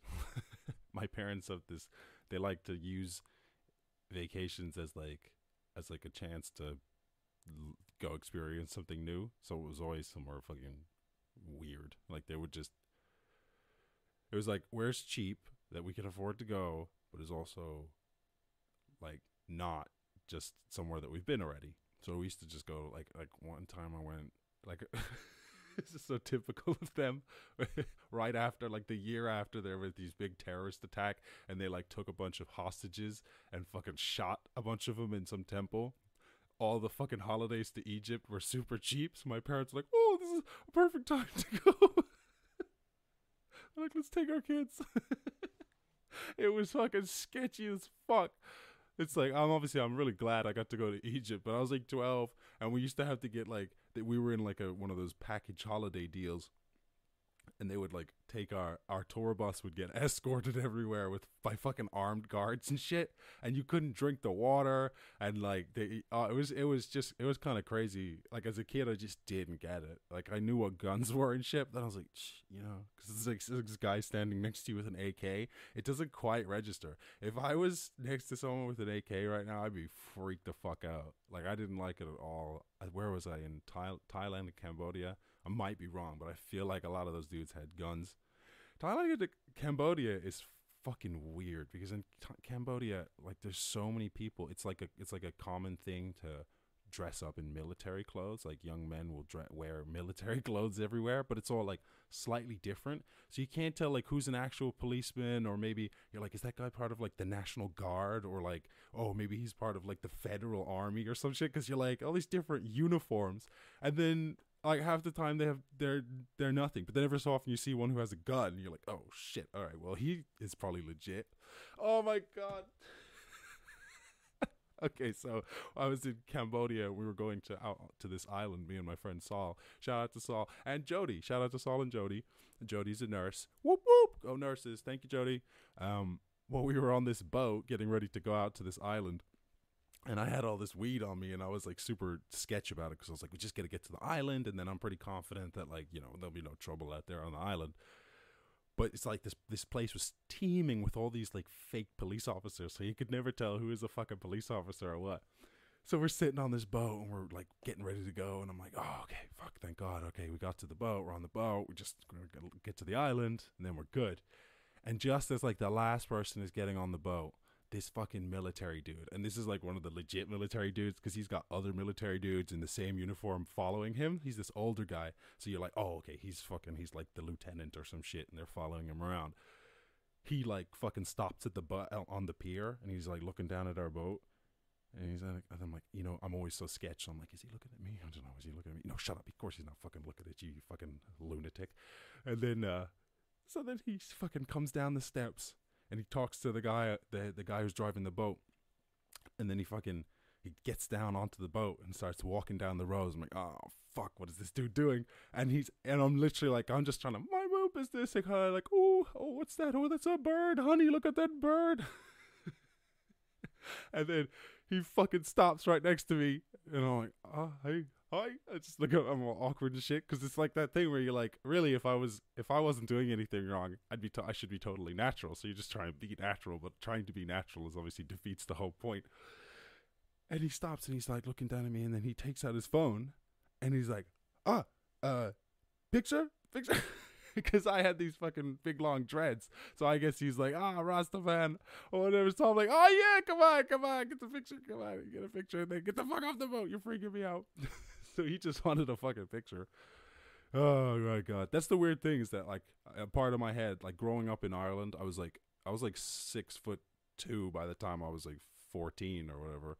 my parents have this they like to use vacations as like as like a chance to go experience something new. So it was always somewhere fucking weird. Like they would just it was like where's cheap that we could afford to go, but is also like not just somewhere that we've been already. So we used to just go like like one time I went like this is so typical of them. right after like the year after there was these big terrorist attack and they like took a bunch of hostages and fucking shot a bunch of them in some temple all the fucking holidays to Egypt were super cheap. So my parents were like, "Oh, this is a perfect time to go." like, let's take our kids. it was fucking sketchy as fuck. It's like I'm obviously I'm really glad I got to go to Egypt, but I was like 12, and we used to have to get like that. We were in like a one of those package holiday deals, and they would like take our our tour bus would get escorted everywhere with by fucking armed guards and shit and you couldn't drink the water and like they uh, it was it was just it was kind of crazy. Like as a kid i just didn't get it. Like i knew what guns were and shit then i was like you know because it's like this guy standing next to you with an ak it doesn't quite register. If i was next to someone with an ak right now i'd be freaked the fuck out. Like i didn't like it at all. Uh, where was i? In Thai- thailand and cambodia I might be wrong, but I feel like a lot of those dudes had guns. Thailand to Cambodia is fucking weird because in T- Cambodia, like, there's so many people. It's like a it's like a common thing to dress up in military clothes. Like young men will dre- wear military clothes everywhere, but it's all like slightly different. So you can't tell like who's an actual policeman, or maybe you're like, is that guy part of like the National Guard, or like, oh, maybe he's part of like the Federal Army or some shit? Because you're like all these different uniforms, and then like half the time they have they're they're nothing. But then every so often you see one who has a gun, and you're like, oh shit, all right, well he is probably legit. Oh my god. okay, so I was in Cambodia. We were going to out to this island. Me and my friend Saul. Shout out to Saul and Jody. Shout out to Saul and Jody. Jody's a nurse. Whoop whoop. Go nurses. Thank you, Jody. Um, well, we were on this boat getting ready to go out to this island. And I had all this weed on me, and I was like super sketch about it because I was like, we just got to get to the island, and then I'm pretty confident that like you know there'll be no trouble out there on the island. But it's like this this place was teeming with all these like fake police officers so you could never tell who is a fucking police officer or what. So we're sitting on this boat and we're like getting ready to go and i'm like oh okay fuck thank god okay we got to the boat we're on the boat we're just gonna get to the island and then we're good. And just as like the last person is getting on the boat this fucking military dude, and this is like one of the legit military dudes because he's got other military dudes in the same uniform following him. He's this older guy, so you're like, oh, okay, he's fucking, he's like the lieutenant or some shit, and they're following him around. He like fucking stops at the bu- on the pier, and he's like looking down at our boat, and he's like, and I'm like, you know, I'm always so sketched. I'm like, is he looking at me? I don't know. Is he looking at me? No, shut up. Of course he's not fucking looking at you, you fucking lunatic. And then, uh, so then he fucking comes down the steps and he talks to the guy, the the guy who's driving the boat, and then he fucking he gets down onto the boat and starts walking down the rows. I'm like, oh fuck, what is this dude doing? And he's and I'm literally like, I'm just trying to, my rope is this, like, uh, like, oh, oh, what's that? Oh, that's a bird, honey. Look at that bird. and then he fucking stops right next to me, and I'm like, oh, hey, hi. I just look at, I'm all awkward and shit because it's like that thing where you're like, really, if I was, if I wasn't doing anything wrong, I'd be, to- I should be totally natural. So you're just trying to be natural, but trying to be natural is obviously defeats the whole point. And he stops and he's like looking down at me, and then he takes out his phone, and he's like, ah, uh, picture, picture. because I had these fucking big long dreads. So I guess he's like, ah, Rastaman or whatever. So I'm like, oh yeah, come on, come on, get the picture, come on, get a picture, and then get the fuck off the boat. You're freaking me out. so he just wanted a fucking picture. Oh my god, that's the weird thing is that like a part of my head, like growing up in Ireland, I was like, I was like six foot two by the time I was like fourteen or whatever,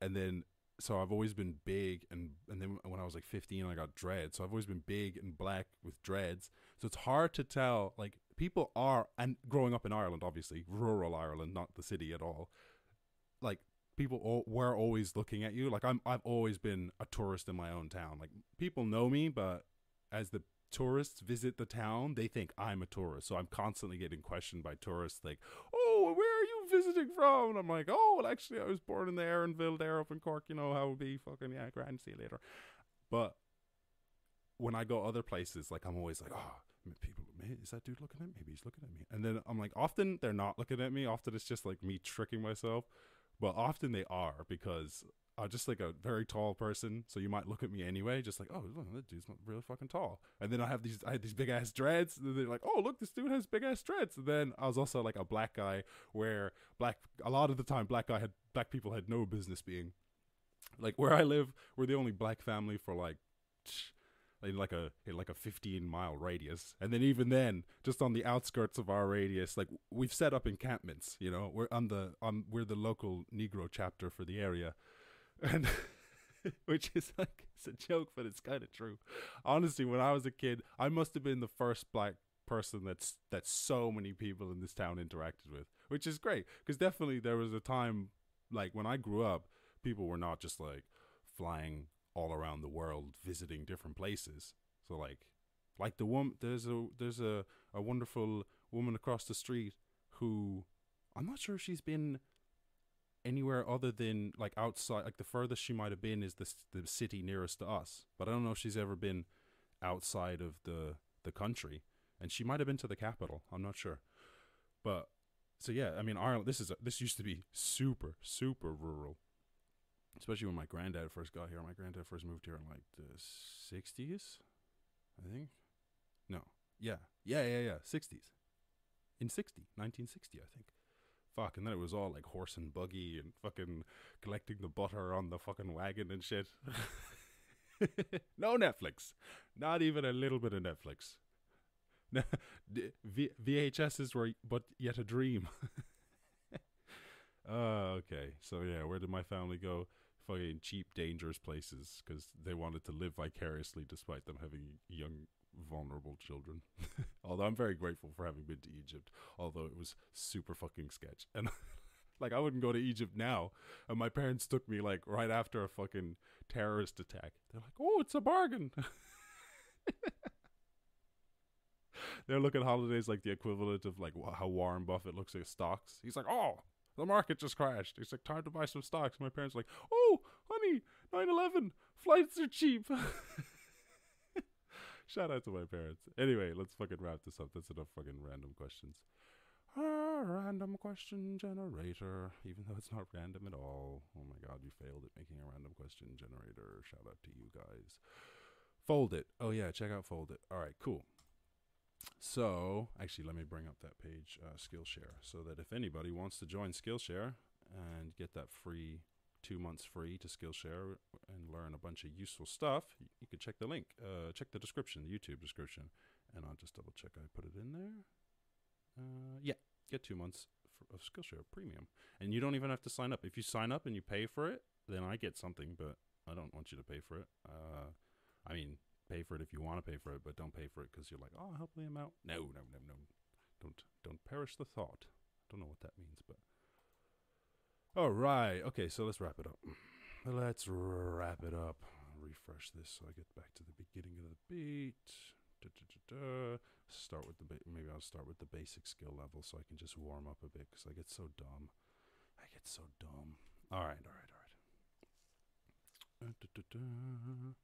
and then so I've always been big and and then when I was like 15 I got dreads. So I've always been big and black with dreads. So it's hard to tell like people are and growing up in Ireland obviously, rural Ireland, not the city at all. Like people all, were always looking at you. Like I'm I've always been a tourist in my own town. Like people know me but as the tourists visit the town, they think I'm a tourist. So I'm constantly getting questioned by tourists like, "Oh, where are you visiting from?" And I'm like, "Oh, well, actually, I was born in the Erinville there up in Cork. You know how it be. Fucking yeah, grand. See you later." But when I go other places, like I'm always like, "Oh, people, is that dude looking at me? Maybe he's looking at me." And then I'm like, often they're not looking at me. Often it's just like me tricking myself. But often they are because I'm just like a very tall person, so you might look at me anyway, just like, oh, look, that dude's not really fucking tall. And then I have these, I had these big ass dreads. And they're like, oh, look, this dude has big ass dreads. And then I was also like a black guy, where black, a lot of the time, black guy had black people had no business being. Like where I live, we're the only black family for like, in like a in like a 15 mile radius. And then even then just on the outskirts of our radius like we've set up encampments you know? We're on the on we're the local negro chapter for the area. And which is like it's a joke, but it's kind of true. Honestly, when I was a kid, I must have been the first black person that's that so many people in this town interacted with, which is great. Because definitely there was a time like when I grew up, people were not just like flying all around the world visiting different places. So like like the woman there's a there's a a wonderful woman across the street who I'm not sure if she's been anywhere other than like outside like the furthest she might have been is the the city nearest to us. But i don't know if she's ever been outside of the the country. And she might have been to the capital. I'm not sure. But so yeah i mean ireland this is a, this used to be super super rural especially when my granddad first got here. My granddad first moved here in like the 60s i think. No. Yeah. Yeah yeah yeah. 60s in 60 1960 i think. Fuck and then it was all like horse and buggy and fucking collecting the butter on the fucking wagon and shit. No netflix. Not even a little bit of netflix. V- vhs's were but yet a dream. Uh, okay. So yeah where did my family go fucking cheap dangerous places because they wanted to live vicariously despite them having young vulnerable children. although I'm very grateful for having been to Egypt, although it was super fucking sketch. And like I wouldn't go to Egypt now. And my parents took me like right after a fucking terrorist attack. They're like, "Oh, it's a bargain." They're looking holidays like the equivalent of like how Warren Buffett looks at stocks. He's like, "Oh, the market just crashed." He's like, "Time to buy some stocks." My parents are like, "Oh, honey, 9/11 flights are cheap." Shout out to my parents. Anyway, let's fucking wrap this up. That's enough fucking random questions. Ah, random question generator. Even though it's not random at all. Oh my god, you failed at making a random question generator. Shout out to you guys. Foldit. Oh yeah, check out Foldit. All right, cool. So, actually, let me bring up that page, uh, Skillshare, so that if anybody wants to join Skillshare and get that free two months free to Skillshare and learn a bunch of useful stuff, y- you can check the link, uh, check the description, the YouTube description, and I'll just double check I put it in there. Uh, yeah, get two months f- of Skillshare Premium, and you don't even have to sign up. If you sign up and you pay for it, then I get something, but I don't want you to pay for it. Uh, I mean, pay for it if you want to pay for it, but don't pay for it because you're like, oh, I'll help them out. No, no, no, no. Don't don't perish the thought. I don't know what that means, but all right. Okay, so let's wrap it up. Let's wrap it up. Refresh this so I get back to the beginning of the beat. Da, da, da. Start with the maybe I'll start with the basic skill level so I can just warm up a bit because I get so dumb. I get so dumb. All right, all right, all right.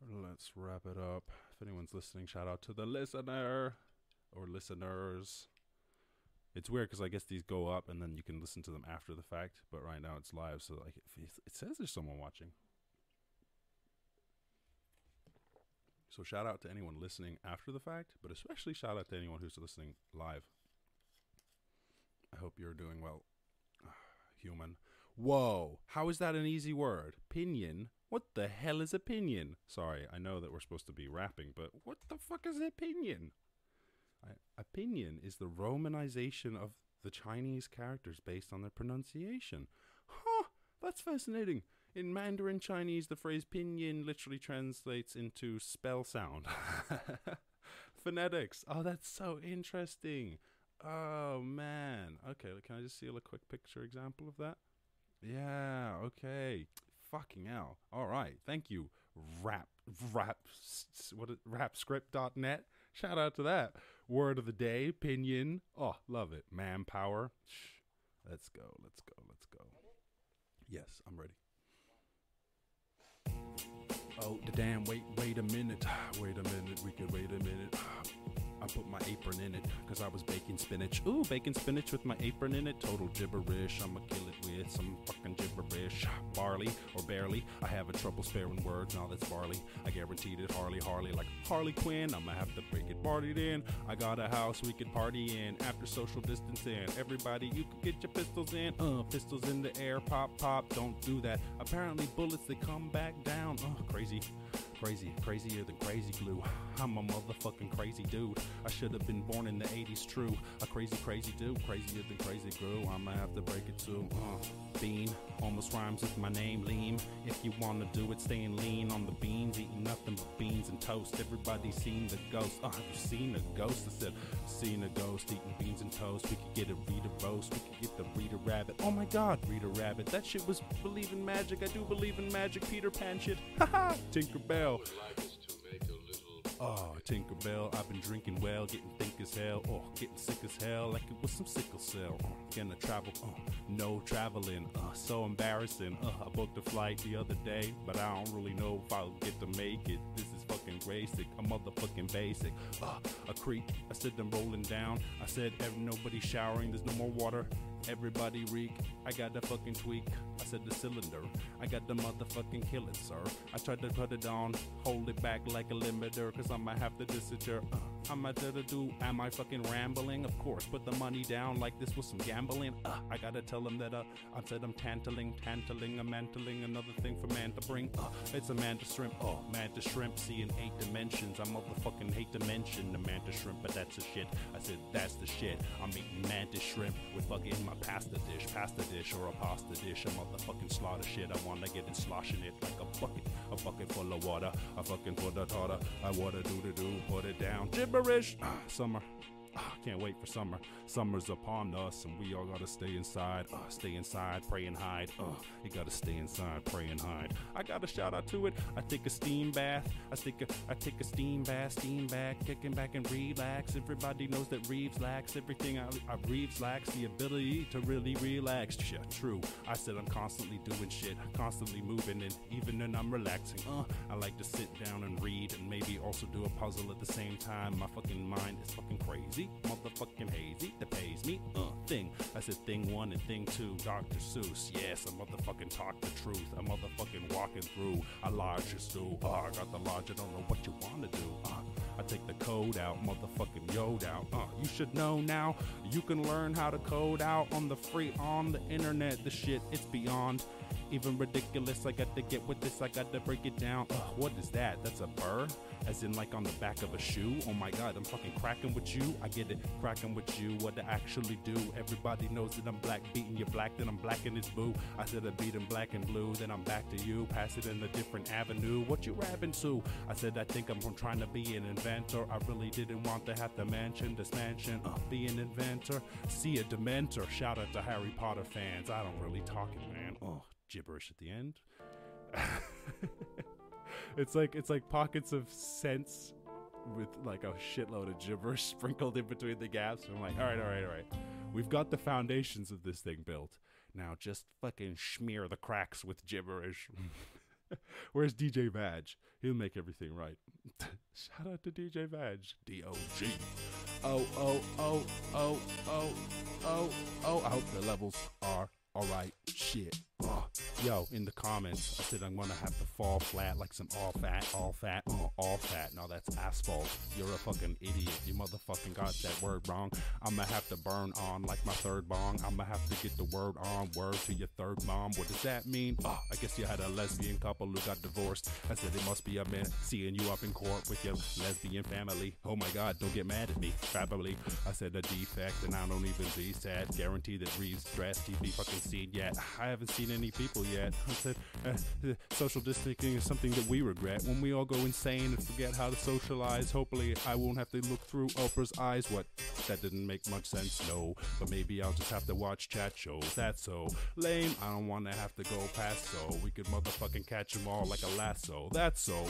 Let's wrap it up. If anyone's listening, shout out to the listener or listeners. It's weird because I guess these go up and then you can listen to them after the fact, but right now it's live, so like it says there's someone watching. So shout out to anyone listening after the fact, but especially shout out to anyone who's listening live. I hope you're doing well, human. Whoa, how is that an easy word? Pinion? What the hell is opinion? Sorry, I know that we're supposed to be rapping, but what the fuck is opinion? I, opinion is the romanization of the Chinese characters based on their pronunciation. Huh, that's fascinating. In Mandarin Chinese, the phrase pinyin literally translates into spell sound. Phonetics. Oh, that's so interesting. Oh, man. Okay, can I just see a quick picture example of that? Yeah, okay. Fucking hell. All right. Thank you. Rap, rap, what rapscript.net. Shout out to that. Word of the day, pinion. Oh, love it. Manpower. Shh. Let's go. Let's go. Let's go. Yes, I'm ready. Oh, the damn, wait, wait a minute. Wait a minute, we could wait a minute. I put my apron in it because I was baking spinach. Ooh, baking spinach with my apron in it. Total gibberish. I'ma kill it with some fucking gibberish. Barley or barely. I have a trouble sparing words. Now that's barley. I guaranteed it. Harley, Harley, like Harley Quinn. I'ma have to break it partied in. I got a house we could party in after social distancing. Everybody, you could get your pistols in. Uh, pistols in the air. Pop, pop. Don't do that. Apparently, bullets they come back down. Uh, crazy. Crazy, crazier than crazy glue. I'm a motherfucking crazy dude. I should have been born in the 80s, true. A crazy, crazy dude, crazier than crazy glue. I'ma have to break it too. Uh, bean, almost rhymes with my name, lean. If you wanna do it, staying lean on the beans, eating nothing but beans and toast. Everybody seen the ghost. Uh, have you seen a ghost? I said, seen a ghost eating beans and toast. We could get a Rita roast. We could get the Rita rabbit. Oh my god, Rita rabbit. That shit was believe in magic. I do believe in magic. Peter Pan shit. Haha, Tinkerbell. Oh, Tinkerbell, I've been drinking well, getting thick as hell, oh, getting sick as hell, like it was some sickle cell. Oh, gonna travel, oh, no traveling, uh, so embarrassing. Uh, I booked a flight the other day, but I don't really know if I'll get to make it. This is fucking basic, a motherfucking basic. Uh, a creek, I said I'm rolling down. I said, "Ev- nobody showering, there's no more water. Everybody reek, I got the fucking tweak. I said the cylinder, I got the motherfucking kill it, sir. I tried to put it on, hold it back like a limiter, cause I might have to disappear. I'm out there to do, am I fucking rambling? Of course, put the money down like this was some gambling. Uh, I gotta tell them that uh, I said I'm tantling, tantling, I'm mantling, another thing for man to bring. Uh, it's a manta shrimp, oh, manta shrimp, see in eight dimensions. I motherfucking hate to mention the manta shrimp, but that's the shit. I said that's the shit. I'm eating manta shrimp with fucking my pasta dish, pasta dish or a pasta dish. A motherfucking slaughter shit. I wanna get it sloshing it like a bucket, a bucket full of water, a fucking full of water. I water do to do, put it down. Gibberish. Summer. Ah, can't wait for summer. Summer's upon us, and we all gotta stay inside. Uh, stay inside, pray and hide. Uh, you gotta stay inside, pray and hide. I got a shout out to it. I take a steam bath. I take a I take a steam bath, steam back, kicking back and relax. Everybody knows that Reeves lacks everything. I, I Reeves lacks the ability to really relax. Yeah, true. I said I'm constantly doing shit, constantly moving, and even when I'm relaxing, uh, I like to sit down and read, and maybe also do a puzzle at the same time. My fucking mind is fucking crazy, motherfucking hazy. That pays me. Uh, thing. I said thing one and thing two. Dr. Seuss. Yes, I motherfucking talk the truth. I'm motherfucking walking through a larger stew. Uh, I got the large. I don't know what you wanna do. Uh, I take the code out, motherfucking yod out. Uh, you should know now. You can learn how to code out on the free on the internet. The shit, it's beyond even ridiculous. I got to get with this. I got to break it down. Ugh, what is that? That's a burr, as in like on the back of a shoe. Oh my god, I'm fucking cracking with you. I get it, cracking with you. What to actually do? Everybody knows that I'm black, beating you black, then I'm black and it's boo. I said I beat him black and blue, then I'm back to you. Pass it in a different avenue. What you rapping to? I said I think I'm from trying to be an inventor. I really didn't want to have to mention this mansion. Uh, be an inventor, see a dementor. Shout out to Harry Potter fans. I don't really talk it, man. Gibberish at the end. it's like it's like pockets of sense with like a shitload of gibberish sprinkled in between the gaps. I'm like, all right, all right, all right. We've got the foundations of this thing built. Now just fucking smear the cracks with gibberish. Where's DJ Badge? He'll make everything right. Shout out to DJ Badge. D O G. Oh, oh, oh, oh, oh, oh, oh. I hope the levels are alright. Shit. Oh. Yo, in the comments, I said I'm gonna have to fall flat like some all fat, all fat, uh, all fat. No, that's asphalt. You're a fucking idiot. You motherfucking got that word wrong. I'ma have to burn on like my third bong. I'ma have to get the word on word to your third mom. What does that mean? Oh, I guess you had a lesbian couple who got divorced. I said it must be a man seeing you up in court with your lesbian family. Oh my god, don't get mad at me. Probably. I said a defect and I don't even be sad. Guarantee that Reeves dress TV fucking seen yet. I haven't seen any people yet. I said uh, social distancing is something that we regret. When we all go insane and forget how to socialize, hopefully I won't have to look through Oprah's eyes. What? That didn't make much sense, no. But maybe I'll just have to watch chat shows. That's so lame. I don't want to have to go past so. We could motherfucking catch 'em all like a lasso. That's so.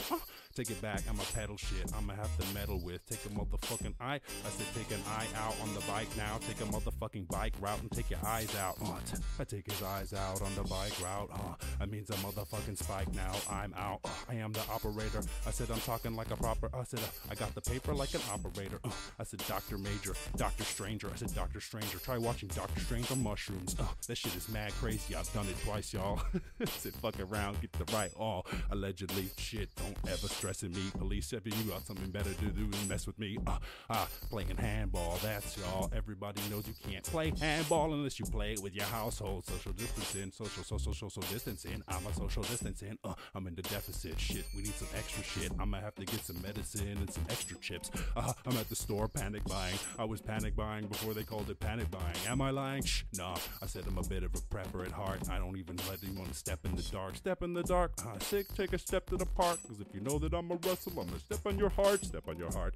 Take it back, I'ma pedal shit. I'ma have to meddle with. Take a motherfucking eye. I said take an eye out on the bike now. Take a motherfucking bike route and take your eyes out. What? I take his eyes out on the bike route. Uh, that means a motherfucking spike now. I'm out. Uh, I am the operator. I said I'm talking like a proper. I said uh, I got the paper like an operator. Uh, I said Doctor Major, Doctor Stranger. I said Doctor Stranger. Try watching Doctor Strange on mushrooms. Uh, that shit is mad crazy. I've done it twice, y'all. I said fuck around, get the right all. Allegedly, shit. Don't ever stressing me. Police if you got something better to do than mess with me. Uh, uh, playing handball. That's y'all. Everybody knows you can't play handball unless you play it with your household. Social distancing. Social, social, social distancing. I'm a social distancing. Uh, I'm in the deficit. Shit, we need some extra shit. I'ma have to get some medicine and some extra chips. Uh, I'm at the store panic buying. I was panic buying before they called it panic buying. Am I lying? Shh, nah. I said I'm a bit of a prepper at heart. I don't even let anyone step in the dark. Step in the dark. Uh, sick, take a step to the park. Cause if you know that I'm a Russell, I'm gonna step on your heart. Step on your heart.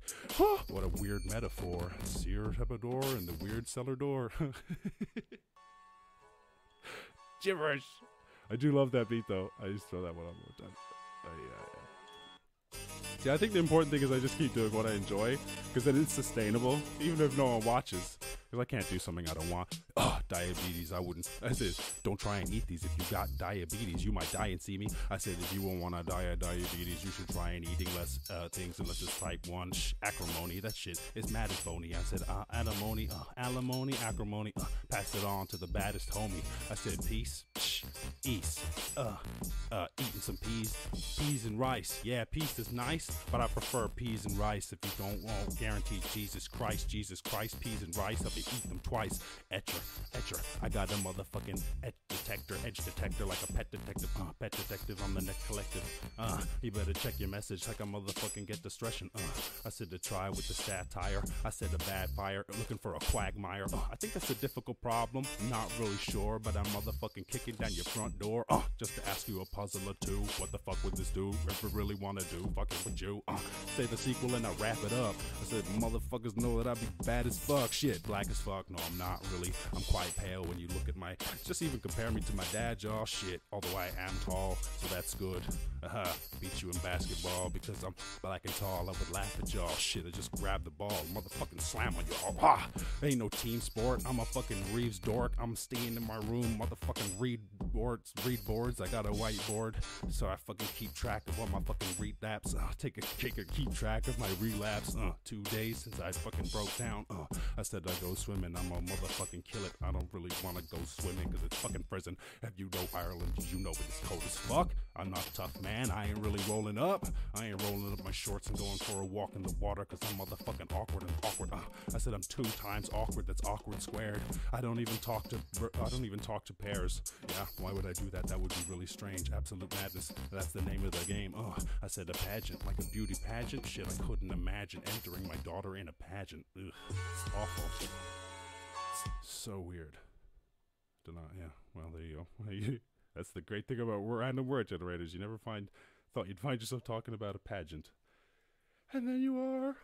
what a weird metaphor. Sear door and the weird cellar door. Gibberish. I do love that beat though. I just throw that one on one time. Uh. See, I think the important thing is I just keep doing what I enjoy because then it's sustainable, even if no one watches. Because I can't do something I don't want. Oh, diabetes. I wouldn't. I said, don't try and eat these. If you got diabetes, you might die and see me. I said, if you won't want to die of diabetes, you should try and eating less uh, things unless it's type 1. Shh, acrimony. That shit is mad as. I said, uh, alimony, uh, alimony, acrimony. Uh, pass it on to the baddest homie. I said, peace, shh, east, uh, uh, eating some peas, peas and rice. Yeah, peas is nice, but I prefer peas and rice. If you don't want guaranteed Jesus Christ, Jesus Christ, peas and rice, I'll be eating them twice. Etcher, etcher. I got a motherfucking etch detector, edge detector, like a pet detective. Uh, pet detective, I'm the next collective. Uh, you better check your message like a motherfucking get distraction. Uh, I said to try with the satire. I said a bad fire, looking for a quagmire. Uh, I think that's a difficult problem. Not really sure, but I'm motherfucking kicking down your front door. Uh, just to ask you a puzzle or two. What the fuck would this do? We really wanna do, fucking with Uh, say the sequel and I wrap it up. I said, motherfuckers know that I be bad as fuck. Shit, black as fuck. No, I'm not really. I'm quite pale when you look at my. Just even compare me to my dad, y'all. Shit, although I am tall, so that's good. Uh-huh. Beat you in basketball because I'm black and tall. I would laugh at y'all. Shit, I just grab the ball, motherfucking slam on y'all. Ah, ain't no team sport. I'm a fucking Reeves dork. I'm staying in my room, motherfucking read boards, read boards. I got a whiteboard, so I fucking keep track of all my fucking relapse. Uh, take take a keep track of my relapse. Uh, two days since I fucking broke down. Uh, I said I go swimming. I'm a motherfucking kill it. I don't really want to go swimming because it's fucking prison. Have you know Ireland? You know it's cold as fuck? I'm not tough man. I ain't really rolling up. I ain't rolling up my shorts and going for a walk in the water because I'm motherfucking awkward and awkward. Uh, I said I'm two times awkward. That's awkward squared. I don't even talk to. I don't even talk to pairs. Yeah, why would I do that? That would be really strange. Absolute madness. That's the name of the game. Oh, I said a pageant, like beauty pageant. Shit, I couldn't imagine entering my daughter in a pageant. Ugh, awful. So weird. Don't. Yeah. Well, there you go. That's the great thing about random word generators. You never find thought you'd find yourself talking about a pageant, and then you are.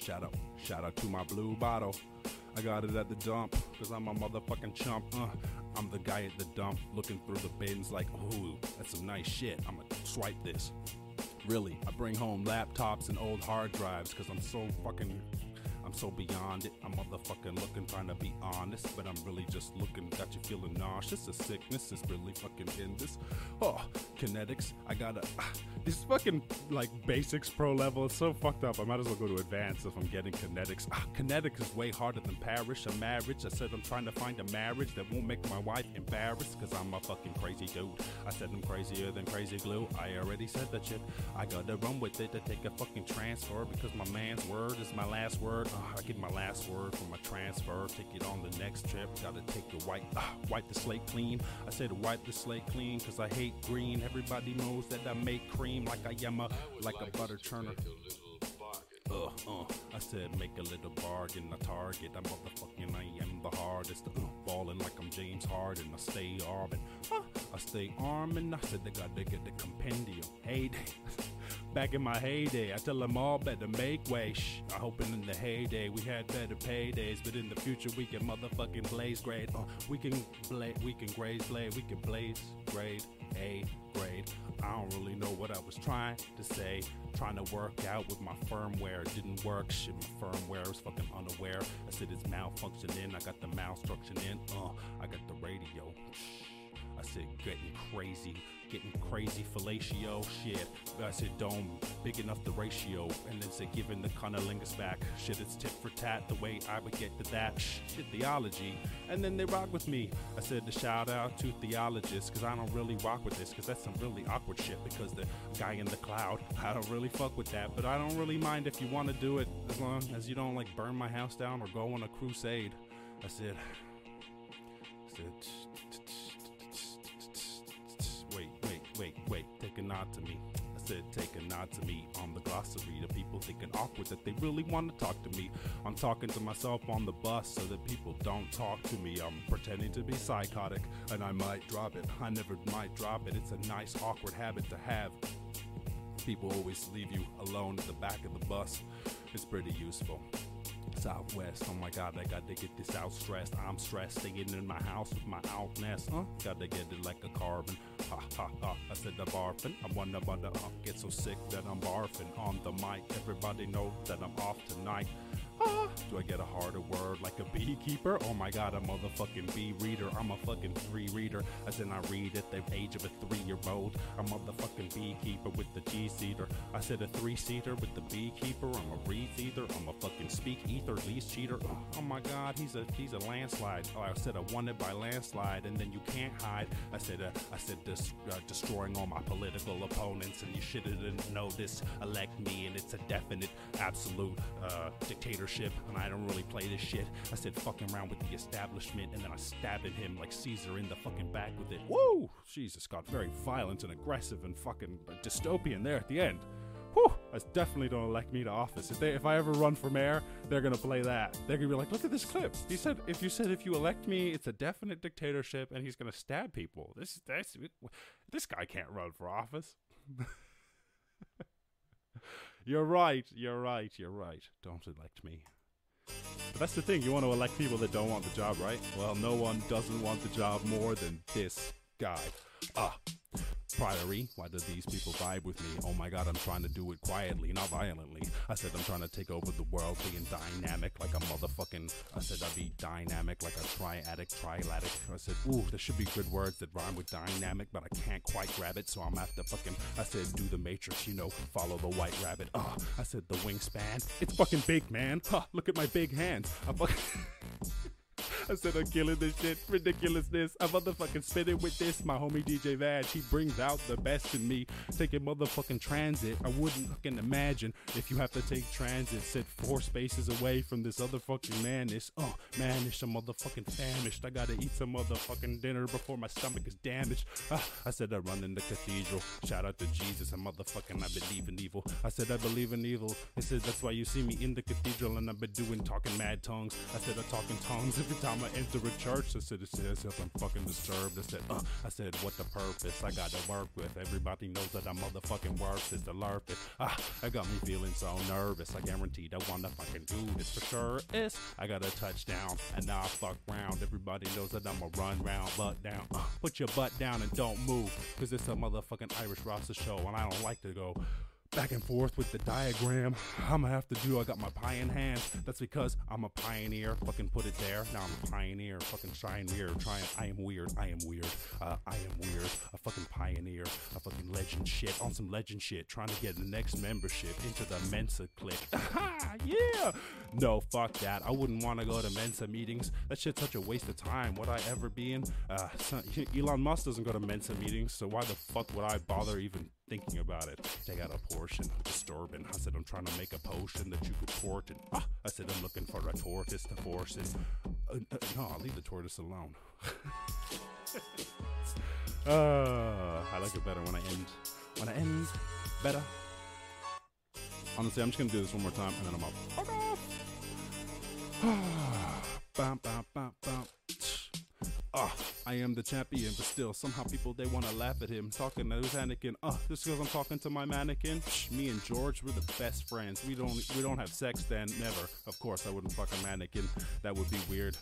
Shout out, shout out to my blue bottle. I got it at the dump, cause I'm a motherfucking chump. Uh, I'm the guy at the dump looking through the bins like, ooh, that's some nice shit. I'ma swipe this. Really, I bring home laptops and old hard drives cause I'm so fucking I'm so beyond it. I'm motherfucking looking, trying to be honest, but I'm really just looking. Got you feeling nauseous. A sickness is really fucking in this. Oh, kinetics. I gotta. Uh, this fucking like basics pro level. It's so fucked up. I might as well go to advanced if I'm getting kinetics. Ah, kinetics is way harder than parish. A marriage. I said I'm trying to find a marriage that won't make my wife embarrassed because I'm a fucking crazy dude. I said I'm crazier than crazy glue. I already said that shit. I gotta run with it to take a fucking transfer because my man's word is my last word. Uh, I get my last word for my transfer. Take it on the next trip. Gotta take the white, uh, wipe the slate clean. I said wipe the slate clean because I hate green. Everybody knows that I make cream like I am a like a butter churner. Uh, uh, I said make a little bargain, a target. I'm motherfucking, I am the hardest. Uh, balling like I'm James Harden. I stay arming. Uh, I stay arming. I said they gotta get the compendium. Heyday. Back in my heyday, I tell them all better make way. Shh, I hoping in the heyday we had better paydays, but in the future we can motherfucking blaze grade. Uh, we can bla- we can graze blade, we can blaze grade A grade. I don't really know what I was trying to say. Trying to work out with my firmware, it didn't work. Shit, my firmware was fucking unaware. I said it's malfunctioning. I got the malstruction in. Uh, I got the radio. I said getting crazy, getting crazy fellatio shit. I said dome big enough the ratio, and then said giving the cunnilingus back. Shit, it's tit for tat the way I would get to that shit theology. And then they rock with me. I said the shout out to theologists, cause I don't really rock with this, cause that's some really awkward shit. Because the guy in the cloud, I don't really fuck with that, but I don't really mind if you want to do it as long as you don't like burn my house down or go on a crusade. I said, I said wait, wait, take a nod to me. I said, take a nod to me on the glossary. The people thinking awkward that they really want to talk to me. I'm talking to myself on the bus so that people don't talk to me. I'm pretending to be psychotic and I might drop it. I never might drop it. It's a nice, awkward habit to have. People always leave you alone at the back of the bus. It's pretty useful. Southwest. Oh my god, I gotta get this out stressed. I'm stressed staying in my house with my out nest. Huh? Gotta get it like a carbon. Ha ha ha. I said the barfing. I wanna wanna uh, get so sick that I'm barfing on the mic. Everybody know that I'm off tonight. Do I get a harder word like a beekeeper? Oh my god, I'm a motherfucking bee reader. I'm a fucking three reader. As in I read at the age of a three year old. I'm a motherfucking beekeeper with the G seater. I said a three seater with the beekeeper. I'm a reed either. I'm a fucking speak ether least cheater. Oh, my god, he's a he's a landslide. Oh, I said I won it by landslide, and then you can't hide. I said uh, I said uh, destroying all my political opponents, and you should have know this. Elect me, and it's a definite, absolute uh, dictatorship. And I don't really play this shit. I said fucking around with the establishment, and then I stabbing him like Caesar in the fucking back with it. Woo! Jesus, got very violent and aggressive and fucking dystopian there at the end. Whew, that's definitely don't elect me to office. If they, if I ever run for mayor, they're gonna play that. They're gonna be like, look at this clip. He said, if you said if you elect me, it's a definite dictatorship, and he's gonna stab people. This, this, this guy can't run for office. you're right. You're right. You're right. Don't elect me. But that's the thing. You want to elect people that don't want the job, right? Well, no one doesn't want the job more than this guy. Ah. Priory, why do these people vibe with me? Oh my god, I'm trying to do it quietly, not violently. I said I'm trying to take over the world, being dynamic like a motherfucking. I said I'd be dynamic like a triadic, trilatic. I said, ooh, there should be good words that rhyme with dynamic, but I can't quite grab it, so I'm after fucking. I said, do the matrix, you know, follow the white rabbit. Uh, I said, the wingspan, it's fucking big, man. Huh, look at my big hands. I fucking. I said I'm killing this shit, ridiculousness. I motherfucking spit it with this. My homie DJ Vag, he brings out the best in me. Taking motherfucking transit, I wouldn't fucking imagine if you have to take transit. Sit four spaces away from this other fucking madness. Oh, manish, I'm motherfucking famished. I gotta eat some motherfucking dinner before my stomach is damaged. Ah, I said I run in the cathedral. Shout out to Jesus, and motherfucking I believe in evil. I said I believe in evil. I said that's why you see me in the cathedral and I've been doing talking mad tongues. I said I talk in tongues every time I enter a church. Said it says if I'm fucking disturbed. I said, uh, I said what the purpose? I got to work with. Everybody knows that I'm motherfucking worth is the it Ah, I got me feeling so nervous. I guaranteed I wanna fucking do this for sure. Is I got a touchdown and now I fuck round. Everybody knows that I'ma run round, butt down. Uh, put your butt down and don't move, cause it's a motherfucking Irish Rasta show, and I don't like to go back and forth with the diagram. I'm gonna have to do. I got my pie in hand. That's because I'm a pioneer. Fucking put it there. Now I'm a pioneer. Fucking shine here. Trying. I am weird. I am weird. Uh, I am weird. A fucking pioneer. A fucking legend shit. On some legend shit. Trying to get the next membership into the Mensa clique. yeah. No, fuck that. I wouldn't want to go to Mensa meetings. That shit's such a waste of time. Would I ever be in? Uh, Elon Musk doesn't go to Mensa meetings, so why the fuck would I bother even thinking about it. Take out a portion, disturbing. I said I'm trying to make a potion that you could port in. Ah, I said I'm looking for a tortoise to force it. Uh, uh, no, I'll leave the tortoise alone. uh, I like it better when I end. When I end better. Honestly, I'm just gonna do this one more time and then I'm up. Ah, I am the champion, but still, somehow people they wanna laugh at him. Talking to who's Anakin. Uh, just because I'm talking to my mannequin. Psh, me and George, we're the best friends. We don't we don't have sex then, never. Of course, I wouldn't fuck a mannequin. That would be weird.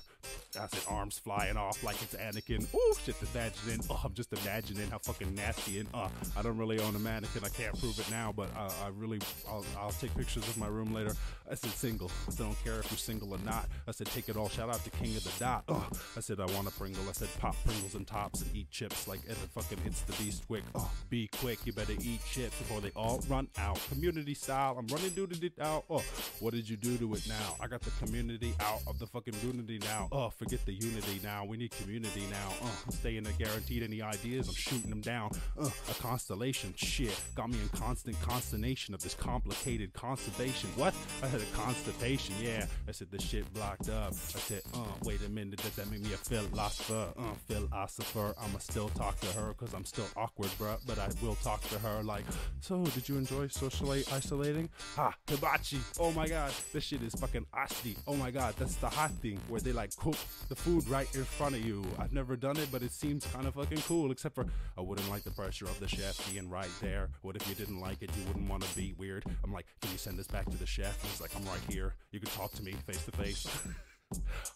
I said arms flying off like it's Anakin. Ooh, shit, the imagining. Oh, I'm just imagining how fucking nasty and uh, I don't really own a mannequin. I can't prove it now, but uh, I really, I'll, I'll take pictures of my room later. I said single. I said, don't care if you're single or not. I said, take it all. Shout out to King of the Dot. Uh, I said, I want a Pringle. I said, pop Pringles and tops and eat chips like it fucking hits the beast quick. Oh, be quick. You better eat chips before they all run out. Community style. I'm running doo doo out. Oh, what did you do to it now? I got the community out of the fucking unity now. Oh, forget the unity now. We need community now. Uh, staying there guaranteed any ideas. I'm shooting them down. Uh, a constellation. Shit. Got me in constant consternation of this complicated constipation. What? I had a constipation. Yeah. I said the shit blocked up. I said, uh, wait a minute. Does that make me a philosopher? Uh, philosopher. I'ma still talk to her because I'm still awkward, bruh. But I will talk to her like, so did you enjoy socially isolating? Ha, hibachi. Oh my god. This shit is fucking asti. Oh my god. That's the hot thing where they like cook the food right in front of you. I've never done it, but it seems kind of fucking cool. Except for I wouldn't like the pressure of the chef being right there. What if you didn't like it? You wouldn't want to be weird. I'm like, can you send this back to the chef? He's like, I'm right here. You can talk to me face to face.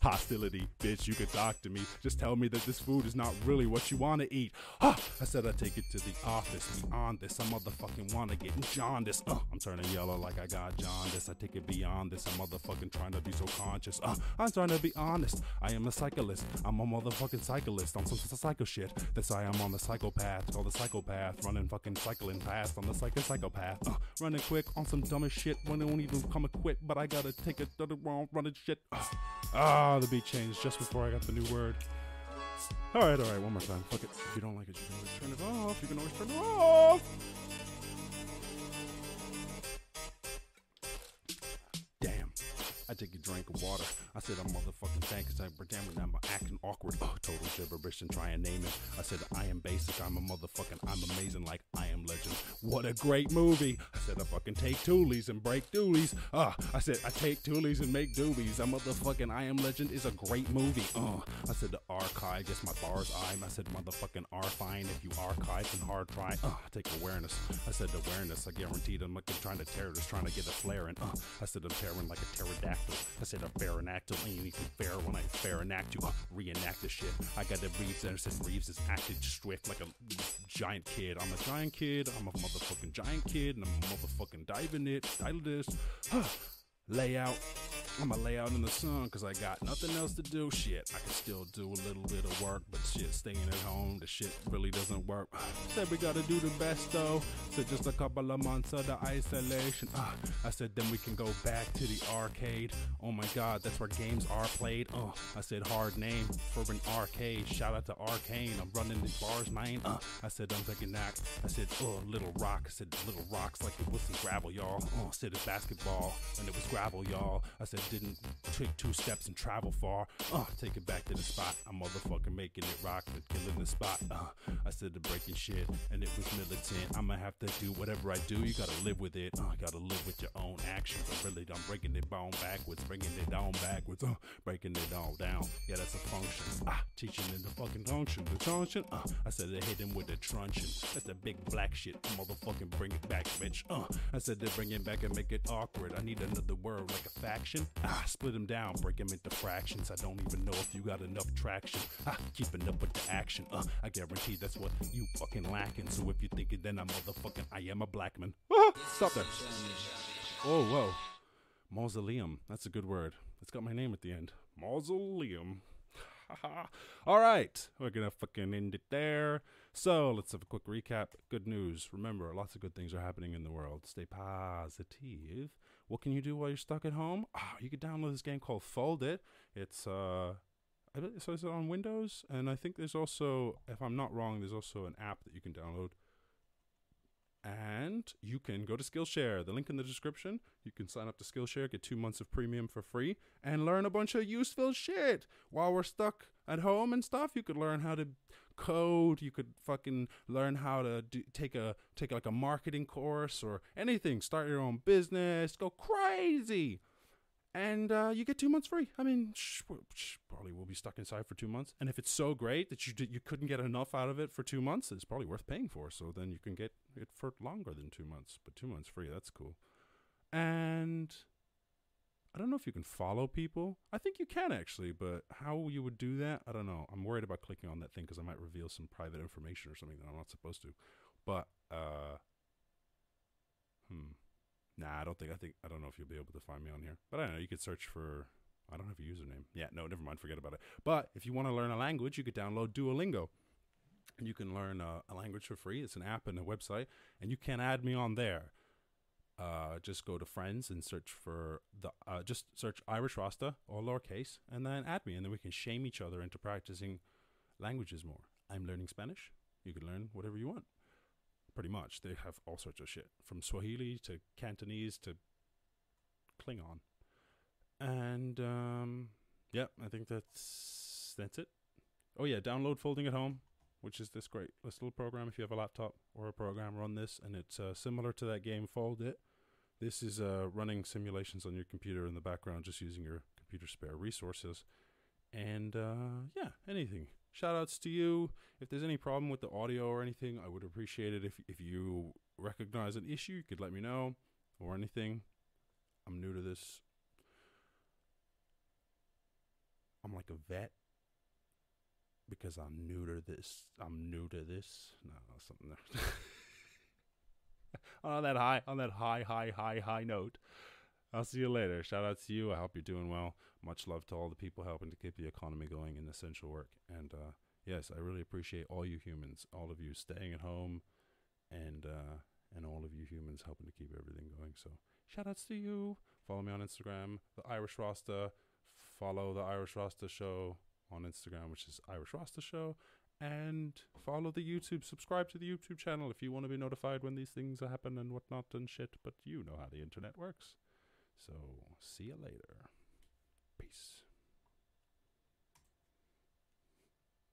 Hostility, bitch, you can talk to me. Just tell me that this food is not really what you want to eat. Ha! I said I take it to the office. Beyond this, I motherfucking want to get jaundice. Uh, I'm turning yellow like I got jaundice. I take it beyond this. I'm motherfucking trying to be so conscious. Uh, I'm trying to be honest. I am a cyclist. I'm a motherfucking cyclist on some psycho shit. That's why I'm on the psychopath. Called the psychopath. Running fucking cycling fast on the psycho psychopath. Uh, running quick on some dumbest shit when it won't even come equipped. But I gotta take it to the wrong running shit. Uh, Ah, the beat changed just before I got the new word. All right, all right, one more time. Fuck it. If you don't like it, you can always turn it off. You can always turn it off. I take a drink of water. I said I'm motherfucking thank cause I it, I'm acting awkward. Oh, total gibberish and try and name it. I said I am basic, I'm a motherfucking, I'm amazing like I am Legend. What a great movie. I said I fucking take toolies and break doolies. Ah, I said I take toolies and make doobies. A motherfucking I Am Legend is a great movie. Uh, I said the archive, guess my bars I'm. I said motherfucking are fine if you archive and hard try. Uh, take awareness. I said awareness. I guaranteed I'm like trying to terror, just trying to get a flare in. Uh, I said I'm tearing like a pterodactyl. I said a pterodactyl ain't anything fair when I fair enact you. Uh, reenact the shit. I got the Reeves and said Reeves is acted strict like a giant kid. I'm a giant kid. I'm a motherfucking giant kid, and I'm a motherfucking diving it. Dive this. Layout. I'ma lay out in the sun because I got nothing else to do. Shit, I can still do a little bit of work, but shit, staying at home, the shit really doesn't work. Said we gotta do the best though. Said just a couple of months of the isolation. Uh, I said then we can go back to the arcade. Oh my god, that's where games are played. Uh, I said hard name for an arcade. Shout out to Arcane. I'm running these bars, man. Uh, I said I'm taking that. I said, oh, little rock. I said little rocks like it was some gravel, y'all. Uh, I said it's basketball and it was gravel, y'all. I said didn't take two steps and travel far. Uh, take it back to the spot. I'm motherfucking making it rock, but killing the spot. Uh, I said the breaking shit, and it was militant. I'ma have to do whatever I do. You gotta live with it. Uh, gotta live with your own actions. I really, I'm breaking it bone backwards, bringing it down backwards, uh, breaking it all down. Yeah, that's a function. Ah, teaching in the fucking function. The function. Uh, I said they hit him with the truncheon. That's the big black shit. Motherfucking bring it back, bitch. Uh, I said they bring it back and make it awkward. I need another word like a faction. Ah, split them down, break them into fractions. I don't even know if you got enough traction. Ah, keeping up with the action. Uh, I guarantee that's what you fucking lacking. So if you thinking, then I'm motherfucking, I am a black man. Ah, stop that. Oh, whoa. Mausoleum. That's a good word. It's got my name at the end. Mausoleum. All right, we're gonna fucking end it there. So let's have a quick recap. Good news. Remember, lots of good things are happening in the world. Stay positive. What can you do while you're stuck at home? Ah, you can download this game called Foldit. It's uh, so is it on Windows? And I think there's also, if I'm not wrong, there's also an app that you can download. And you can go to Skillshare. The link in the description. You can sign up to Skillshare, get two months of premium for free, and learn a bunch of useful shit while we're stuck at home and stuff. You could learn how to code. You could fucking learn how to do, take a take like a marketing course or anything. Start your own business. Go crazy and uh, you get two months free. I mean, sh- sh- probably will be stuck inside for two months. And if it's so great that you d- you couldn't get enough out of it for two months, it's probably worth paying for. So then you can get it for longer than two months, but two months free. That's cool. And I don't know if you can follow people. I think you can actually, but how you would do that, I don't know. I'm worried about clicking on that thing because I might reveal some private information or something that I'm not supposed to. But uh, hmm. Nah, I don't think. I think I don't know if you'll be able to find me on here, but I don't know. You could search for. I don't have a username. Yeah, no, never mind. Forget about it. But if you want to learn a language, you could download Duolingo, and you can learn a, a language for free. It's an app and a website, and you can add me on there. Uh, just go to friends and search for the. Uh, just search Irish Rasta, all lowercase, and then add me, and then we can shame each other into practicing languages more. I'm learning Spanish. You can learn whatever you want pretty much. They have all sorts of shit from Swahili to Cantonese to Klingon, and um, yeah, I think that's that's it. Oh yeah, download Folding at Home, which is this great this little program. If you have a laptop or a program, run this, and it's uh, similar to that game Foldit. This is uh, running simulations on your computer in the background, just using your computer spare resources. And uh, yeah, anything shout outs to you. If there's any problem with the audio or anything, I would appreciate it if if you recognize an issue, you could let me know or anything. I'm new to this. I'm like a vet because I'm new to this. I'm new to this. No, something there. on that high, on that high, high, high, high note. I'll see you later. Shout out to you. I hope you're doing well. Much love to all the people helping to keep the economy going in essential work. And uh, yes, I really appreciate all you humans, all of you staying at home, and uh, and all of you humans helping to keep everything going. So shout outs to you. Follow me on Instagram, the Irish Rasta. Follow the Irish Rasta Show on Instagram, which is Irish Rasta Show. And follow the YouTube. Subscribe to the YouTube channel if you want to be notified when these things happen and whatnot and shit. But you know how the internet works. So, see you later. Peace.